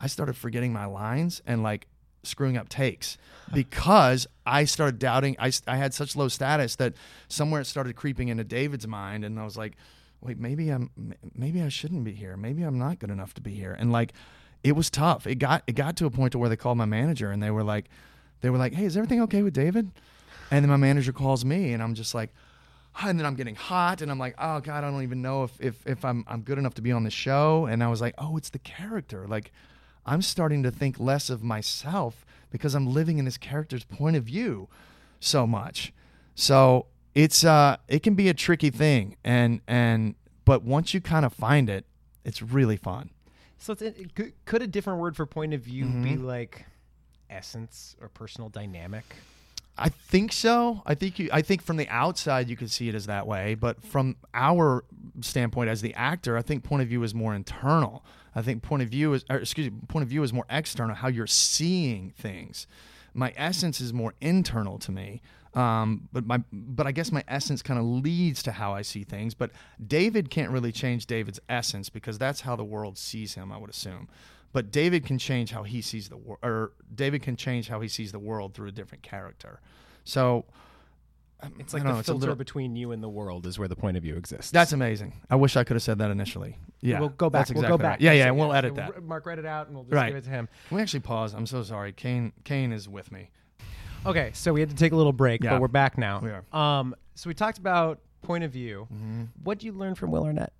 I started forgetting my lines and like screwing up takes because I started doubting. I, I had such low status that somewhere it started creeping into David's mind and I was like, wait, maybe I'm maybe I shouldn't be here. Maybe I'm not good enough to be here. And like it was tough. It got it got to a point to where they called my manager and they were like they were like, "Hey, is everything okay with David?" And then my manager calls me and I'm just like ah, and then I'm getting hot and I'm like, "Oh god, I don't even know if if if I'm I'm good enough to be on the show." And I was like, "Oh, it's the character." Like I'm starting to think less of myself because I'm living in this character's point of view so much. So it's uh it can be a tricky thing and and but once you kind of find it it's really fun So it's, it, could, could a different word for point of view be Mm-hmm. like essence or personal dynamic? i think so i think you i think from the outside you could see it as that way but from our standpoint as the actor i think point of view is more internal i think point of view is or excuse me point of view is more external how you're seeing things my essence is more internal to me um, but my but I guess my essence kind of leads to how I see things. But David can't really change David's essence because that's how the world sees him. I would assume, but David can change how he sees the world, or David can change how he sees the world through a different character. So It's like the know, it's a filter little- between you and the world is where the point of view exists. that's amazing. I wish I could have said that initially. Yeah, we'll go back. That's we'll go back. right. Yeah, yeah, and we'll edit that. Mark read it out, and we'll just Right. give it to him. Can we actually pause? I'm so sorry. Kane, Kane is with me. Okay, so we had to take a little break, Yeah. but we're back now. We are. Um, so we talked about point of view. Mm-hmm. What did you learn from Will Arnett?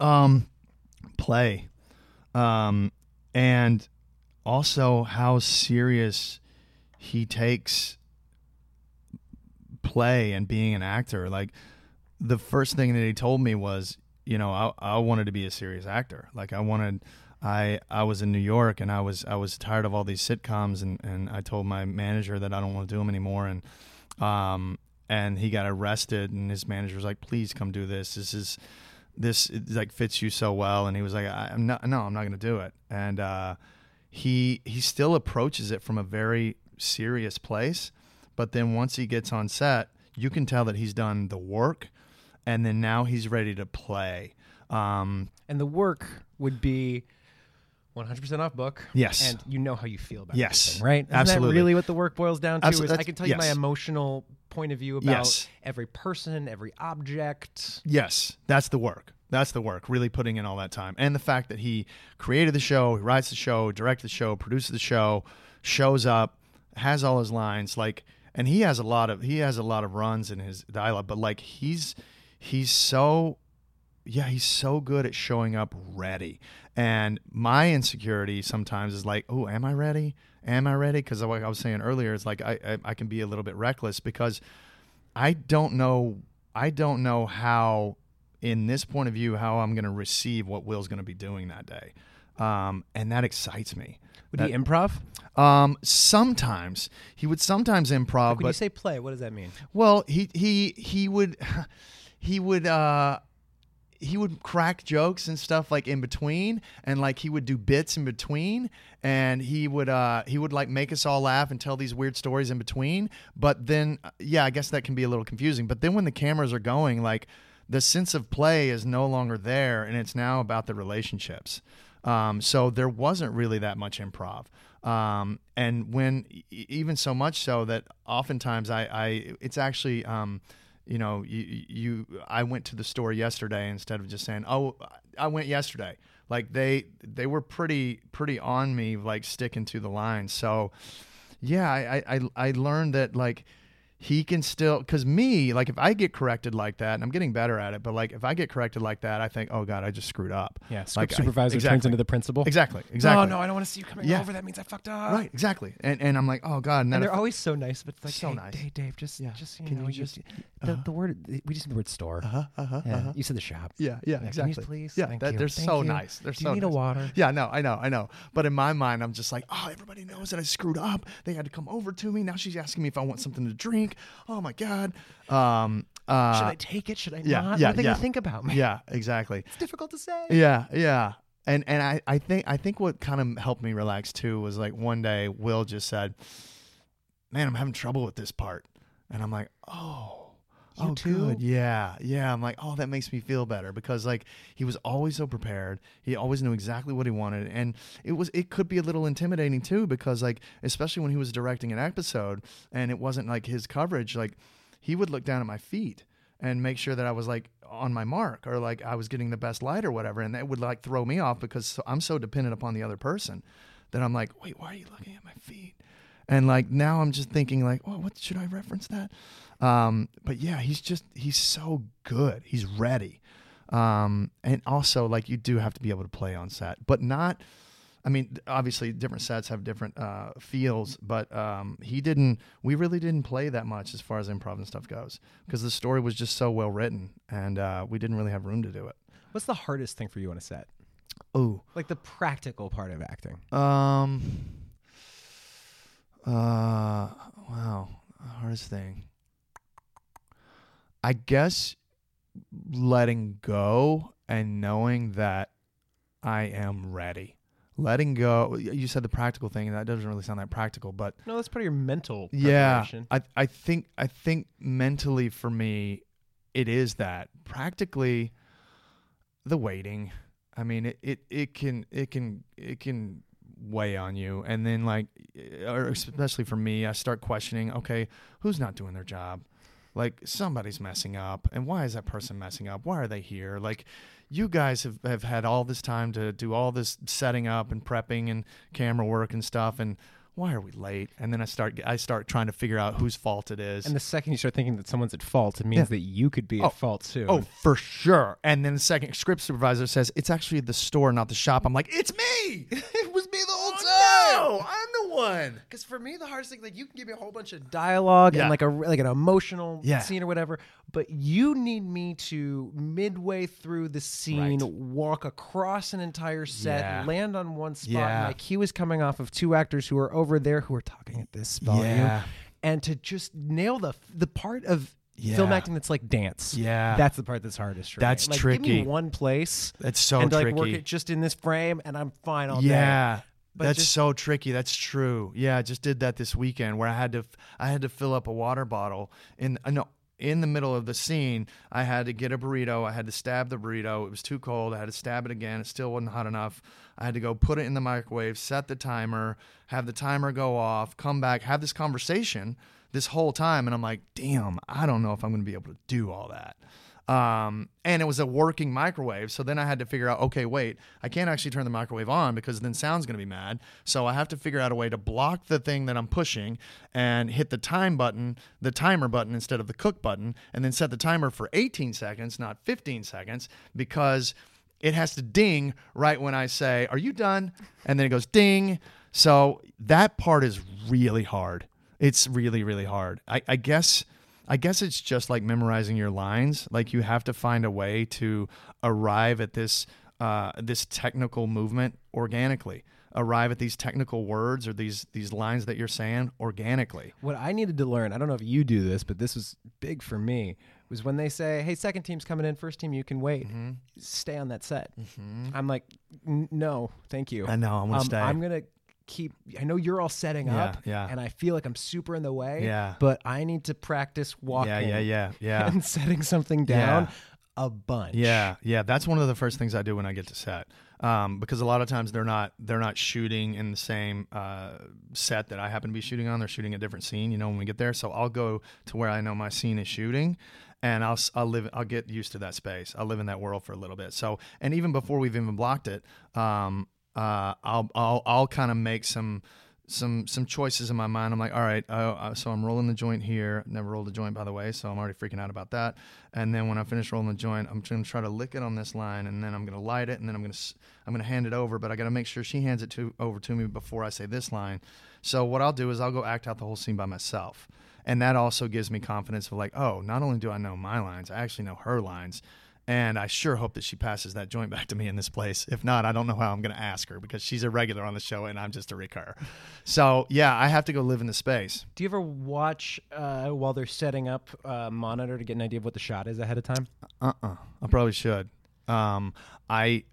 Um, play, um, and also how serious he takes play and being an actor. Like the first thing that he told me was, you know, I, I wanted to be a serious actor. Like I wanted. I, I was in New York and I was I was tired of all these sitcoms and, and I told my manager that I don't want to do them anymore and um and he got arrested and his manager was like please come do this. This is this like fits you so well. And he was like i'm not no i'm not going to do it. And uh he he still approaches it from a very serious place but then once he gets on set you can tell that he's done the work and then now he's ready to play. Um And the work would be 100% off book. Yes. And you know how you feel about Yes. this thing, right? Isn't Absolutely. that really what the work boils down to? Is I can tell you my emotional point of view about Yes. every person, every object. Yes, that's the work. That's the work. Really putting in all that time, and the fact that he created the show, he writes the show, directs the show, produces the show, shows up, has all his lines, like, and he has a lot of he has a lot of runs in his dialogue, but like he's he's so yeah, he's so good at showing up ready. And my insecurity sometimes is like, oh, am I ready? Am I ready? Because like I was saying earlier, it's like I, I I can be a little bit reckless because I don't know I don't know how in this point of view how I'm going to receive what Will's going to be doing that day, um, and that excites me. Would That- he improv? um, sometimes he would sometimes improv, When but you say play, what does that mean? well, he he he would he would uh he would crack jokes and stuff like in between and like he would do bits in between and he would uh he would like make us all laugh and tell these weird stories in between. But then yeah i guess that can be a little confusing. But then when the cameras are going like the sense of play is no longer there and it's now about the relationships. Um, so there wasn't really that much improv. Um, and when even so much so that oftentimes i, I it's actually um, you know, you, you, I went to the store yesterday instead of just saying, oh, I went yesterday. Like they, they were pretty, pretty on me, like sticking to the line. So, yeah, I, I, I learned that like he can still, because me, like if I get corrected like that, and I'm getting better at it, but like if I get corrected like that, I think, oh God, I just screwed up. Yeah, Like, script I- supervisor turns into the principal. Exactly, exactly. Oh no, I don't want to see you coming Yeah. over. That means I fucked up. Right, exactly. And and I'm like, oh God, and, And they're if- always so nice, but it's like, So hey, nice. hey, Dave, just, Yeah. just you Can know, you you just- the, the word we just need the word store. uh-huh, uh-huh, Yeah, uh-huh. you said the shop. Yeah, yeah, can you exactly. please? Yeah, Thank that, you. they're Thank so you. nice. They're Do so you need a nice. water? Yeah, no, I know, I know. But in my mind, I'm just like, oh, everybody knows that I screwed up. They had to come over to me. Now she's asking me if I want something to drink. Oh my god. Um. Uh, Should I take it? Should I yeah, not? yeah, what are they yeah. gonna think about me? yeah, exactly. It's difficult to say. Yeah, yeah. And and I, I think I think what kind of helped me relax too was like one day Will just said, "Man, I'm having trouble with this part," and I'm like, "Oh." You oh, too? good. Yeah, yeah. I'm like, oh, that makes me feel better because like he was always so prepared. He always knew exactly what he wanted, and it was it could be a little intimidating too because like especially when he was directing an episode and it wasn't like his coverage, like he would look down at my feet and make sure that I was like on my mark or like I was getting the best light or whatever, and that would like throw me off because I'm so dependent upon the other person that I'm like, wait, why are you looking at my feet? And like now I'm just thinking like, oh, what should I reference that? Um, but yeah, he's just he's so good. He's ready. Um, and also like you do have to be able to play on set, but not. I mean, obviously, different sets have different uh, feels, but um, he didn't. We really didn't play that much as far as improv and stuff goes because the story was just so well written, and uh, we didn't really have room to do it. What's the hardest thing for you on a set? Ooh, Like the practical part of acting. Um. Uh. Wow. Hardest thing. I guess letting go and knowing that I am ready. Letting go. You said the practical thing, and that doesn't really sound that practical, but No, that's part of your mental yeah. I I think I think mentally for me, it is that. Practically, the waiting. I mean, it, it, it can it can it can weigh on you, and then like, or especially for me, I start questioning. Okay, who's not doing their job? Like somebody's messing up, and why is that person messing up? Why are they here? Like, you guys have, have had all this time to do all this setting up and prepping and camera work and stuff, and why are we late? And then I start I start trying to figure out whose fault it is. And the second you start thinking that someone's at fault, it means Yeah. that you could be Oh. at fault too. Oh, for sure. And then the second script supervisor says, It's actually the store, not the shop. I'm like, It's me. it was me the. No, I'm the one. Because for me, the hardest thing, like you can give me a whole bunch of dialogue Yeah. and like a like an emotional Yeah. scene or whatever, but you need me to midway through the scene Right. walk across an entire set, Yeah. land on one spot. Yeah. My cue is coming off of two actors who are over there who are talking at this volume, Yeah. and to just nail the the part of. Yeah. Film acting that's like dance. Yeah. That's the part that's hardest for That's me. Like, Give tricky. me one place That's so and like tricky. work it just in this frame and I'm fine all day. yeah. But That's just- so tricky. That's true. Yeah, I just did that this weekend where I had to I had to fill up a water bottle in uh, no in the middle of the scene. I had to get a burrito. I had to stab the burrito. It was too cold. I had to stab it again. It still wasn't hot enough. I had to go put it in the microwave, set the timer, have the timer go off, come back, have this conversation this whole time, and I'm like, damn, I don't know if I'm going to be able to do all that. Um, and it was a working microwave. So then I had to figure out, okay, wait, I can't actually turn the microwave on because then sound's going to be mad. So I have to figure out a way to block the thing that I'm pushing and hit the time button, the timer button instead of the cook button, and then set the timer for 18 seconds, not 15 seconds, because it has to ding right when I say, Are you done? And then it goes ding. So that part is really hard. It's really, really hard. I, I guess I guess it's just like memorizing your lines. Like you have to find a way to arrive at this uh, this technical movement organically. Arrive at these technical words or these these lines that you're saying organically. What I needed to learn, I don't know if you do this, but this was big for me, was when they say, "Hey, second team's coming in, first team you can wait. Mm-hmm. Stay on that set." I'm like, "No, thank you." I know, I'm gonna Um, stay. I'm gonna keep. I know you're all setting Yeah, up, yeah. and I feel like I'm super in the way. Yeah. but I need to practice walking. Yeah, yeah, yeah, yeah. and setting something down Yeah. a bunch. Yeah, yeah, that's one of the first things I do when I get to set, um, because a lot of times they're not they're not shooting in the same uh, set that I happen to be shooting on. They're shooting a different scene, you know, when we get there. So I'll go to where I know my scene is shooting, and I'll I'll live I'll get used to that space. I'll live in that world for a little bit. So and even before we've even blocked it, um, uh, I'll I'll I'll kind of make some some some choices in my mind. I'm like, all right, uh, so I'm rolling the joint here. Never rolled a joint, by the way, so I'm already freaking out about that. And then when I finish rolling the joint, I'm going to try to lick it on this line, and then I'm going to light it, and then I'm to I'm to hand it over. But I got to make sure she hands it to over to me before I say this line. So what I'll do is I'll go act out the whole scene by myself, and that also gives me confidence of like, oh, not only do I know my lines, I actually know her lines. And I sure hope that she passes that joint back to me in this place. If not, I don't know how I'm going to ask her because she's a regular on the show and I'm just a recur. So, yeah, I have to go live in the space. Do you ever watch uh, while they're setting up a monitor to get an idea of what the shot is ahead of time? Uh uh I probably should. Um, I.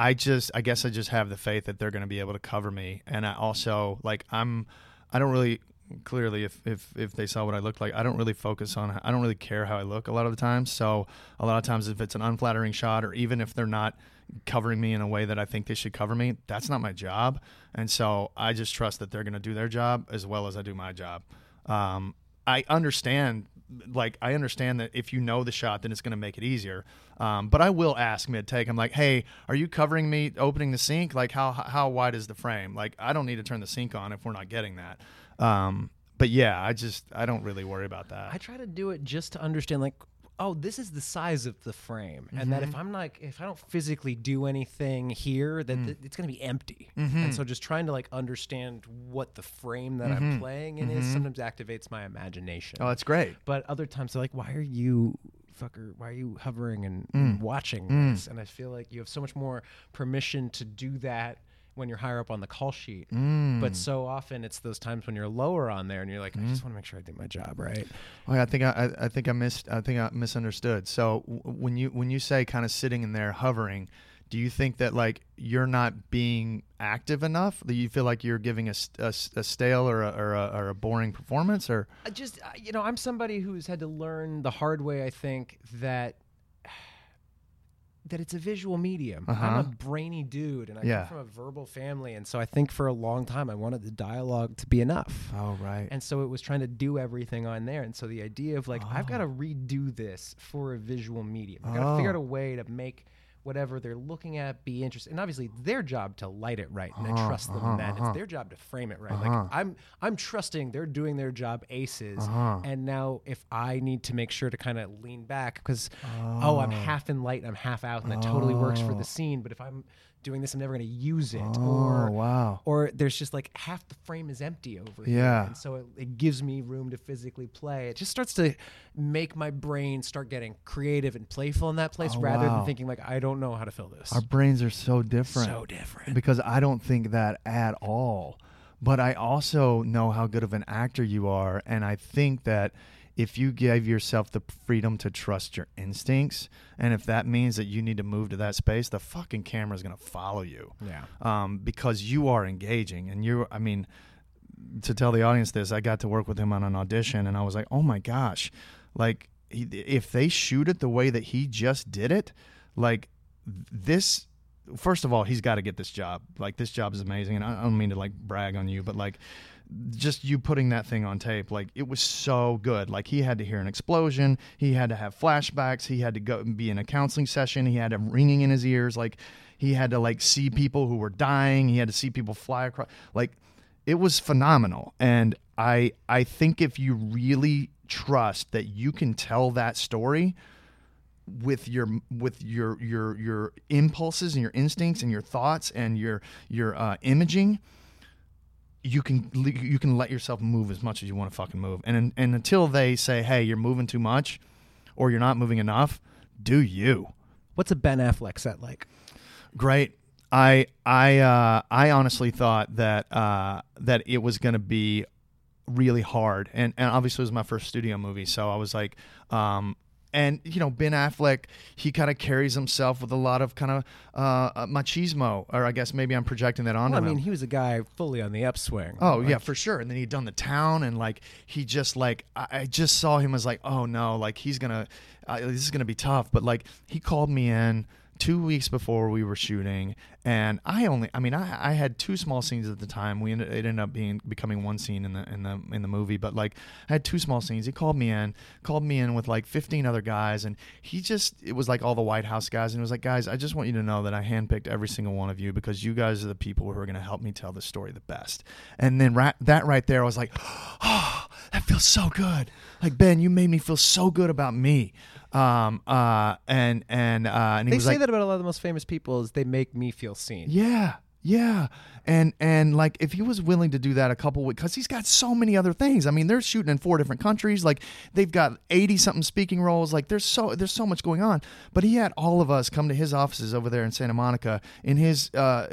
I just, I guess I just have the faith that they're going to be able to cover me, and I also like I'm, I don't really clearly if if if they saw what I looked like, I don't really focus on, I don't really care how I look a lot of the times. So a lot of times, if it's an unflattering shot, or even if they're not covering me in a way that I think they should cover me, that's not my job, and so I just trust that they're going to do their job as well as I do my job. Um, I understand like I understand that if you know the shot, then it's going to make it easier. Um, but I will ask mid take. I'm like, hey, are you covering me opening the sink? Like how how wide is the frame? Like I don't need to turn the sink on if we're not getting that. Um, but yeah, I just I don't really worry about that. I try to do it just to understand, like, oh, this is the size of the frame, and that if Mm-hmm. I'm like, if I don't physically do anything here, that Mm. th- it's going to be empty. Mm-hmm. And so, just trying to like understand what the frame that I'm playing in is sometimes activates my imagination. Mm-hmm. oh, that's great. but other times they're like, why are you? Fucker, why are you hovering and Mm. and watching this? And I feel like you have so much more permission to do that when you're higher up on the call sheet. Mm. But so often it's those times when you're lower on there and you're like, I just want to make sure I did my job right. Oh, yeah, I think I, I think I missed. I think I misunderstood. So w- when you when you say kind of sitting in there hovering, do you think that like you're not being active enough? Do you feel like you're giving a, a a stale or a, or, a, or a boring performance? Or I just you know i'm somebody who's had to learn the hard way i think that that it's a visual medium i'm Uh-huh. a brainy dude and i Yeah. come from a verbal family and so i think for a long time i wanted the dialogue to be enough oh right, and so it was trying to do everything on there and so the idea of like i've got to redo this for a visual medium i've got to figure out a Oh. way to make whatever they're looking at be interesting and obviously their job to light it right and i Uh-huh, trust them uh-huh, in that uh-huh. it's their job to frame it right Uh-huh. like i'm i'm trusting they're doing their job aces Uh-huh. and now if i need to make sure to kind of lean back because oh. i'm half in light and i'm half out and that totally works for Oh. the scene but if i'm doing this i'm never going to use it oh or wow, or there's just like half the frame is empty over here. Yeah. And so it, it gives me room to physically play. It just starts to make my brain start getting creative and playful in that place Oh, rather wow. than thinking like I don't know how to fill this. our brains are so different. so different. because I don't think that at all. But I also know how good of an actor you are, and I think that if you give yourself the freedom to trust your instincts, and if that means that you need to move to that space, the fucking camera is going to follow you. Yeah. Um, because you are engaging, and you're. I mean, to tell the audience this, I got to work with him on an audition, and I was like, oh my gosh, like he, if they shoot it the way that he just did it, like this. First of all, he's got to get this job. Like this job is amazing, and I don't mean to like brag on you, but like just you putting that thing on tape, like it was so good. Like he had to hear an explosion, he had to have flashbacks, he had to go and be in a counseling session, he had him ringing in his ears, like he had to like see people who were dying, he had to see people fly across, like it was phenomenal. And I I think if you really trust that you can tell that story with your with your your your impulses and your instincts and your thoughts and your your uh, imaging you can you can let yourself move as much as you want to fucking move. And and until they say hey you're moving too much or you're not moving enough do you. What's a ben affleck set like? Great. I i uh, i honestly thought that uh, that it was going to be really hard. And and obviously it was my first studio movie so i was like um, and you know Ben Affleck, he kind of carries himself with a lot of kind of uh, uh, machismo, or I guess maybe I'm projecting that onto well, him. I mean, he was a guy fully on the upswing. Oh like, yeah, for sure. And then he'd done the town, and like he just like I, I just saw him as like, oh no, like he's gonna, uh, this is gonna be tough. But like he called me in two weeks before we were shooting, and I only, I mean, I, I had two small scenes at the time. We ended, it ended up being becoming one scene in the in the in the movie, but like I had two small scenes. He called me in, called me in with like 15 other guys, and he just it was like all the White House guys, and it was like, guys, I just want you to know that I handpicked every single one of you because you guys are the people who are going to help me tell the story the best. And then right, that right there, I was like, oh, that feels so good. Like Ben, you made me feel so good about me. Um, uh, and and uh, and he they was say like, that about a lot of the most famous people is they make me feel seen. yeah, yeah. And and like if he was willing to do that a couple weeks because he's got so many other things. I mean, they're shooting in four different countries. Like they've got eighty something speaking roles. Like there's so there's so much going on. But he had all of us come to his offices over there in Santa Monica. In his uh,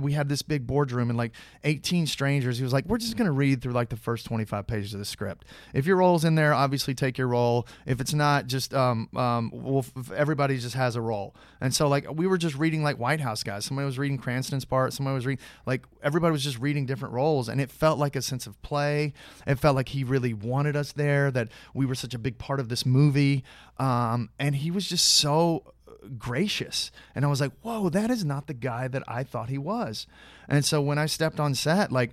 we had this big boardroom and like eighteen strangers. He was like, we're just gonna read through like the first twenty five pages of the script. If your role's in there, obviously take your role. If it's not, just um um well, everybody just has a role. And so like we were just reading like White House guys. Somebody was reading Cranston's part. Somebody was reading like everybody was just reading different roles and it felt like a sense of play. It felt like he really wanted us there that we were such a big part of this movie. Um, and he was just so gracious. And i was like whoa that is not the guy that i thought he was. And so when i stepped on set like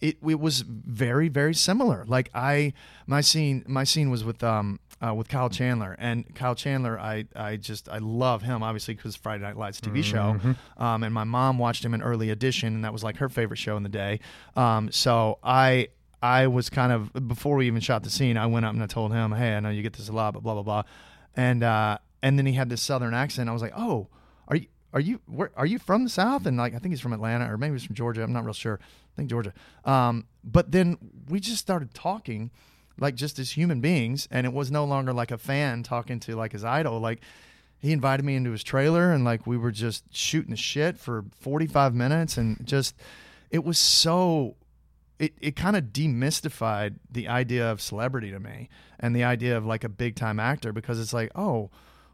it, it was very very similar. Like i my scene my scene was with um uh, with Kyle Chandler. And Kyle Chandler, I, I just I love him obviously because Friday Night Lights TV show. Um, and my mom watched him in Early Edition, and that was like her favorite show in the day. Um, so I I was kind of before we even shot the scene, I went up and I told him, hey, I know you get this a lot, but blah blah blah, and uh, and then he had this southern accent. I was like, oh, are you? Are you where are you from the South? And like I think he's from Atlanta or maybe he's from Georgia. I'm not real sure. I think Georgia. Um, but then we just started talking, like just as human beings and it was no longer like a fan talking to like his idol. Like he invited me into his trailer and like we were just shooting the shit for 45 minutes and just it was so it, it kind of demystified the idea of celebrity to me and the idea of like a big time actor because it's like oh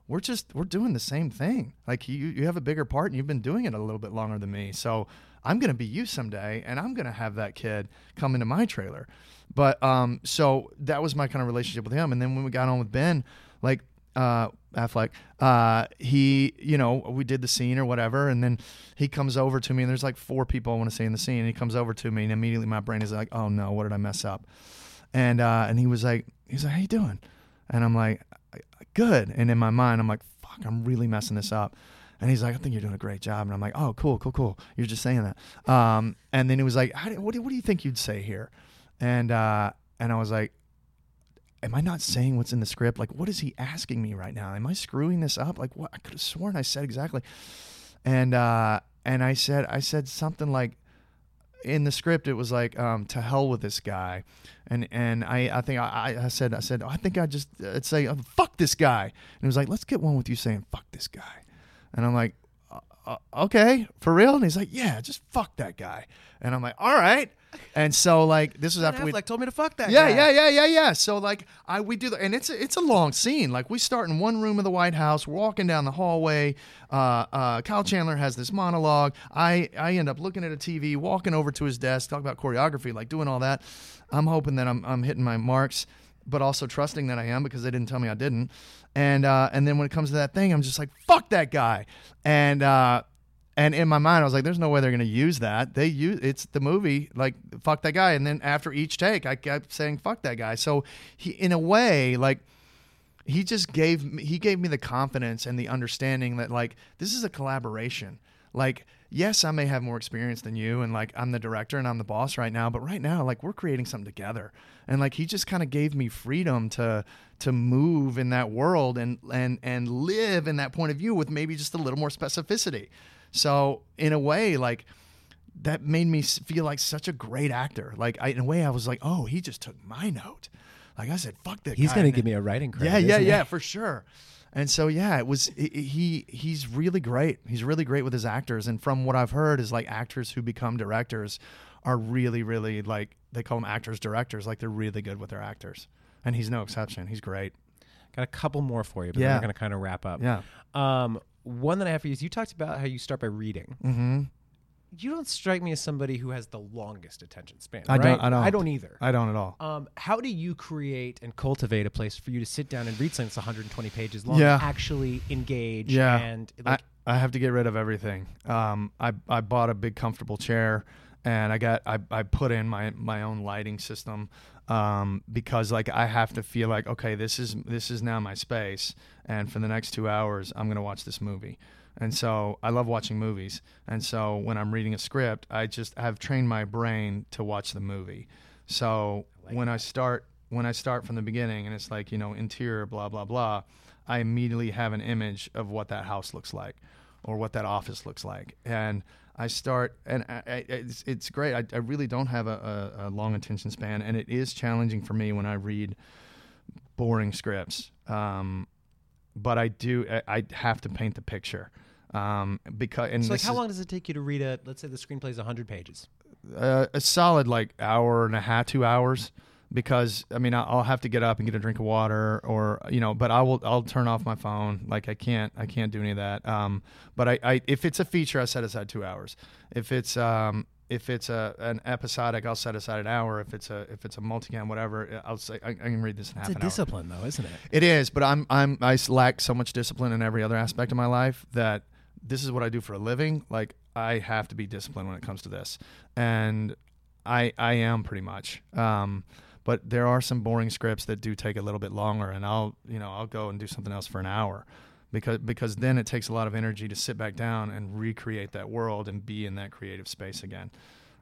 we're just we're doing the same thing. Like you you have a bigger part and you've been doing it a little bit longer than me. So i'm going to be you someday and i'm going to have that kid come into my trailer but um, so that was my kind of relationship with him. And then when we got on with Ben, like uh, Affleck, uh, he, you know, we did the scene or whatever, and then he comes over to me, and there's like four people I want to say in the scene, and he comes over to me, and immediately my brain is like, oh no, what did I mess up? And uh, and he was like, he's like, how you doing? And I'm like, good. And in my mind, I'm like, fuck, I'm really messing this up. And he's like, I think you're doing a great job. And I'm like, oh, cool, cool, cool. You're just saying that. Um, and then he was like, what, do, what do you think you'd say here? And uh, and I was like, "Am I not saying what's in the script? Like, what is he asking me right now? Am I screwing this up? Like, what? I could have sworn I said exactly." And uh, and I said I said something like, in the script it was like, um, "To hell with this guy," and and I I think I, I said I said oh, I think I just I'd say oh, "fuck this guy," and it was like, "Let's get one with you saying fuck this guy," and I'm like. Uh, okay, for real? And he's like, yeah, just fuck that guy. And I'm like, all right. And so like this was after we like told me to fuck that yeah, guy. yeah, yeah, yeah, yeah. So like I we do the and it's a, it's a long scene. Like we start in one room of the White House, we're walking down the hallway. Uh, uh, Kyle Chandler has this monologue. I I end up looking at a TV, walking over to his desk, talking about choreography, like doing all that. I'm hoping that I'm I'm hitting my marks, but also trusting that I am because they didn't tell me I didn't. And uh, and then when it comes to that thing, I'm just like fuck that guy. And uh, And in my mind, I was like, "There's no way they're to use that." They use it's the movie, like fuck that guy. And then after each take, I kept saying fuck that guy. So he, in a way, like he just gave me, he gave me the confidence and the understanding that like this is a collaboration. Like yes, I may have more experience than you, and like I'm the director and I'm the boss right now, but right now, like we're creating something together. And like he just kind of gave me freedom to to move in that world and and and live in that point of view with maybe just a little more specificity. So in a way, like that made me feel like such a great actor. Like I, in a way, I was like, oh, he just took my note. Like I said, fuck that. He's guy. gonna give me a writing credit. yeah, yeah, yeah, for sure. And so yeah, it was he- he he's really great. He's really great with his actors and from what I've heard is like actors who become directors are really really like they call them actors directors like they're really good with their actors. And he's no exception. He's great. Got a couple more for you, but then Yeah. we're gonna kind of wrap up. Yeah. Um, one that I have for you is you talked about how you start by reading. Mhm. You don't strike me as somebody who has the longest attention span. I don't- right? I don't. I don't either. I don't at all. Um, how do you create and cultivate a place for you to sit down and read something that's 120 pages long, Yeah. actually engage, Yeah. and I, like, I have to get rid of everything. Um, I, I bought a big comfortable chair and I got I, I put in my my own lighting system um, because like I have to feel like okay this is this is now my space and for the next two hours I'm gonna watch this movie and so I love watching movies. And so when I'm reading a script I just have trained my brain to watch the movie. So when I start when I start from the beginning and it's like you know interior blah blah blah I immediately have an image of what that house looks like or what that office looks like. And I start and I, I, it's, it's great. I, I really don't have a, a, a long attention span. And it is challenging for me when I read boring scripts. Um, but I do I, I have to paint the picture um, because and so like how is- long does it take you to read a? Let's say the screenplay is 100 pages. uh, a solid like hour and a half, two hours, because I mean I'll have to get up and get a drink of water, or you know, but I will I'll turn off my phone. Like I can't I can't do any of that. Um, but I, I if it's a feature, I set aside two hours. If it's um if it's a an episodic, I'll set aside an hour. If it's a if it's a multicam, whatever, I'll say I, I can read this in half It's a an hour. discipline, though, isn't it? It is, but I'm I'm I lack so much discipline in every other aspect of my life that this is what I do for a living. Like I have to be disciplined when it comes to this, and I I am pretty much. Um, but there are some boring scripts that do take a little bit longer, and I'll you know I'll go and do something else for an hour. Because, because then it takes a lot of energy to sit back down and recreate that world and be in that creative space again.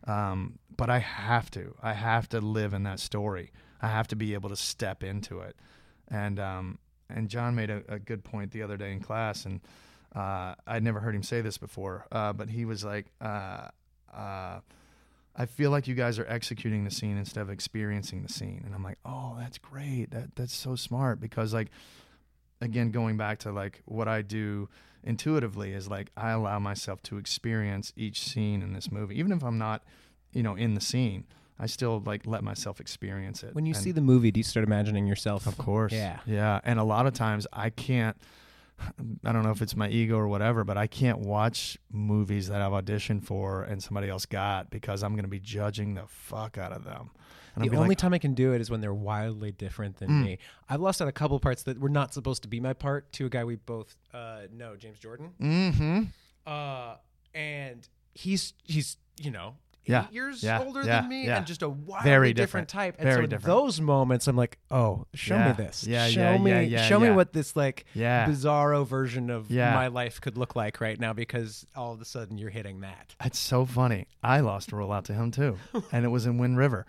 Um, but I have to. I have to live in that story. I have to be able to step into it. And um, and John made a, a good point the other day in class, and uh, I'd never heard him say this before, uh, but he was like, uh, uh, "I feel like you guys are executing the scene instead of experiencing the scene." And I'm like, "Oh, that's great. That that's so smart." Because like, again, going back to like what I do intuitively is like I allow myself to experience each scene in this movie, even if I'm not, you know, in the scene. I still like let myself experience it. When you And- see the movie, do you start imagining yourself? of course. Yeah. Yeah. And a lot of times I can't, I don't know if it's my ego or whatever, but I can't watch movies that I've auditioned for and somebody else got because I'm going to be judging the fuck out of them. And The only like, time I can do it is when they're wildly different than Mm. me. I've lost out a couple parts that were not supposed to be my part to a guy we both uh, know, James Jordan. mm-hmm. Uh, and he's he's you know Yeah, eight years yeah, older yeah, than me yeah. and just a wildly Very different, different, type. And very so different. those moments, I'm like, oh, show Yeah, me this. yeah, show yeah, me, yeah, yeah, show me what this like Yeah. bizarro version of Yeah. my life could look like right now because all of a sudden you're hitting that. It's so funny. I lost a rollout to him too. and it was in Wind River.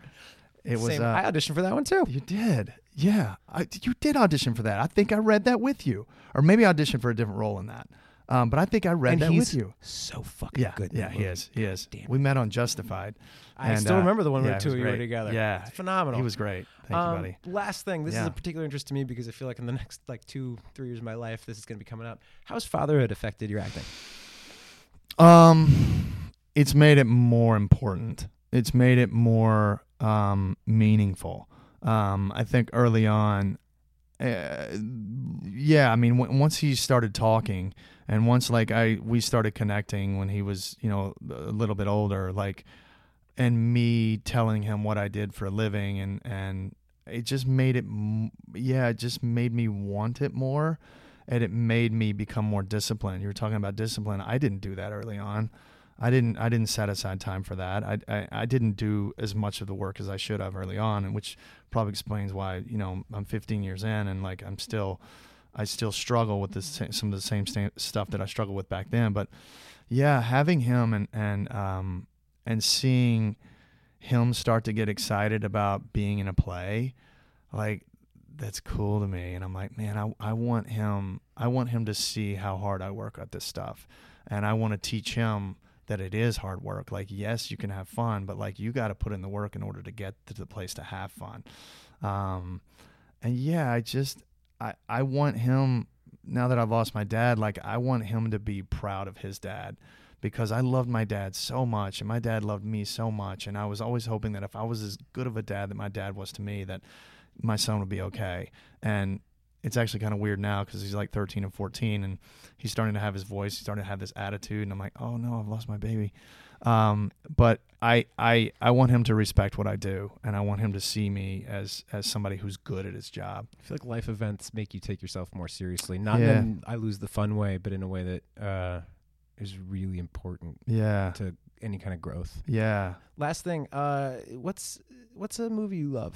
It was, Same, uh, I auditioned for that one too. You did. Yeah. I, you did audition for that. I think I read that with you. Or maybe auditioned for a different role in that. Um, but I think I read and that with you. so fucking Yeah. good. yeah, he is. He is. Damn we met on Justified. I And, still uh, remember the one where yeah, the two of you were together. Yeah. It's phenomenal. He was great. Thank Um, you, buddy. Last thing, this is a particular interest to me because I feel like in the next like two, three years of my life, this is going to be coming up. How has fatherhood affected your acting? Um, it's made it more important. It's made it more um, meaningful. Um, I think early on, uh, yeah. I mean, w- once he started talking, and once like I we started connecting when he was you know a little bit older, like, and me telling him what I did for a living, and and it just made it, yeah, it just made me want it more and it made me become more disciplined. You were talking about discipline. I didn't do that early on. I didn't I didn't set aside time for that. I, I, I didn't do as much of the work as I should have early on, which probably explains why you know I'm 15 years in and like I'm still I still struggle with this some of the same st- stuff that I struggled with back then. But yeah, having him and and um and seeing him start to get excited about being in a play, like that's cool to me. And I'm like, man, I I want him I want him to see how hard I work at this stuff, and I want to teach him that it is hard work. Like, yes, you can have fun, but like you got to put in the work in order to get to the place to have fun. Um, and yeah, I just I I want him now that I've lost my dad. Like, I want him to be proud of his dad because I loved my dad so much and my dad loved me so much and I was always hoping that if I was as good of a dad that my dad was to me that my son would be okay. And it's actually kind of weird now because he's like 13 and 14 and he's starting to have his voice he's starting to have this attitude and i'm like oh no i've lost my baby um, but I, I i want him to respect what i do and i want him to see me as as somebody who's good at his job I feel like life events make you take yourself more seriously. Not Yeah. in I lose the fun way, but in a way that uh, is really important yeah to any kind of growth. yeah Last thing, uh, what's what's a movie you love?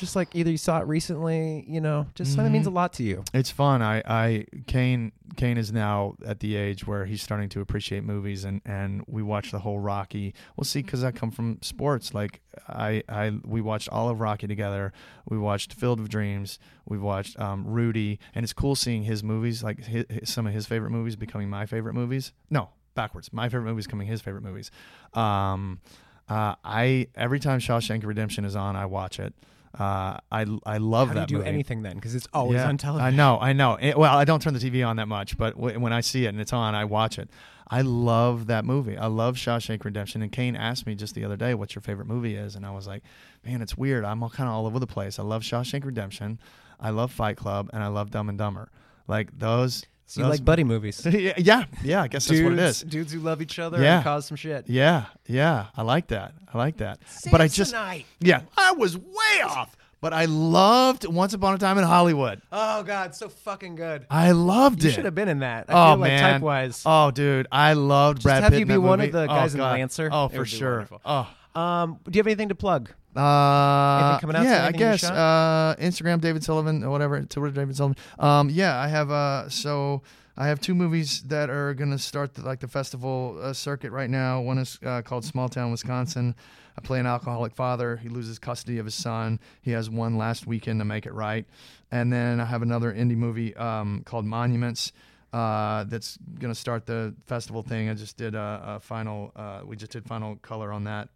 Just like either you saw it recently, you know, just something that means a Mhm. lot to you. it's fun. I i kane kane is now at the age where he's starting to appreciate movies and and we watched the whole rocky. We'll see because i come from sports. Like i i we watched all of rocky together. We watched field of dreams. We've watched um, rudy. And it's cool seeing his movies like his, some of his favorite movies becoming my favorite movies. No backwards. My favorite movies becoming his favorite movies. Um uh, I every time Shawshank Redemption is on, I watch it. Uh, I I love How do you that do movie. anything then? Because it's always Yeah, on television. I know, I know. It- well, I don't turn the TV on that much, but w- when I see it and it's on, I watch it. I love that movie. I love Shawshank Redemption. And Kane asked me just the other day, "What's your favorite movie?" Is, and I was like, "Man, it's weird. I'm all kind of all over the place. I love Shawshank Redemption. I love Fight Club, and I love Dumb and Dumber. Like those. So you like buddy movies. yeah, yeah, yeah. I guess that's what it is. Dudes who love each other Yeah. and cause some shit. Yeah, yeah. I like that. I like that. but I just, yeah, I was way off. But I loved Once Upon a Time in Hollywood. Oh god, so fucking good. I loved You it. should have been in that. I oh feel like man! type wise. Oh, dude, I loved Brad Pitt. have you in be that one of movie. the Oh, guys in God. Lancer. Oh, for sure. wonderful. Oh, Um, do you have anything to plug? uh, Anything coming out yeah. I guess uh, Instagram David Sullivan or whatever. Twitter David Sullivan. Um, yeah, I have. Uh, so I have two movies that are gonna start the, like the festival uh, circuit right now. One is uh, called Small Town Wisconsin. I play an alcoholic father. He loses custody of his son. He has one last weekend to make it right. And then I have another indie movie um, called Monuments. Uh, that's gonna start the festival thing. I just did a, a final. Uh, we just did final color on that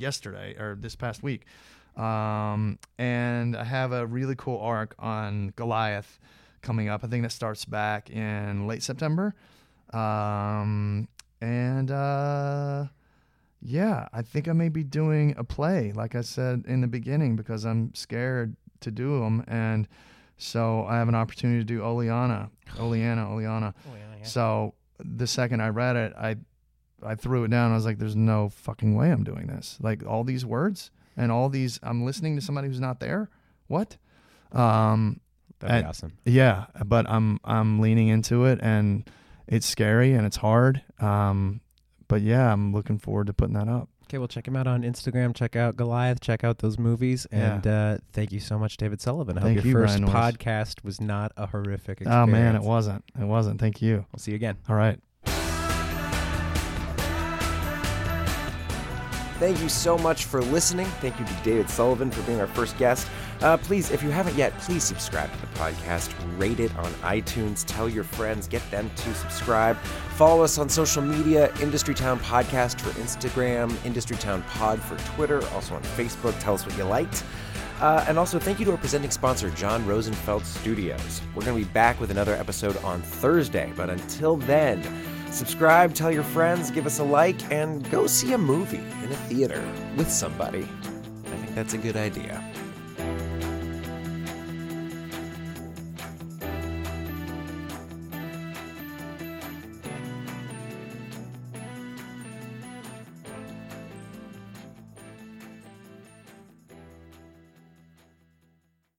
yesterday or this past week. Um, and I have a really cool arc on Goliath coming up. I think that starts back in late September. Um, and uh, yeah, I think I may be doing a play, like I said in the beginning, because I'm scared to do them. And so I have an opportunity to do Oleanna, Oleanna, Oleanna. So the second I read it, I I threw it down. I was like, "There's no fucking way I'm doing this. Like all these words and all these. I'm listening to somebody who's not there. What? Um, That'd be and- awesome. yeah, but I'm I'm leaning into it, and it's scary and it's hard. Um, but yeah, I'm looking forward to putting that up. Okay, well, check him out on Instagram. Check out Goliath. Check out those movies. Yeah. And uh, thank you so much, David Sullivan. I Thank hope you, your first Ryan Norris. podcast was not a horrific experience. Oh man, it wasn't. It wasn't. Thank you. We'll see you again. All right. Thank you so much for listening. Thank you to David Sullivan for being our first guest. Uh, please, if you haven't yet, please subscribe to the podcast, rate it on iTunes, tell your friends, get them to subscribe. Follow us on social media Industry Town Podcast for Instagram, Industry Town Pod for Twitter, also on Facebook. Tell us what you liked. Uh, and also, thank you to our presenting sponsor, John Rosenfeld Studios. We're going to be back with another episode on Thursday, but until then, subscribe, tell your friends, give us a like, and go see a movie in a theater with somebody. I think that's a good idea.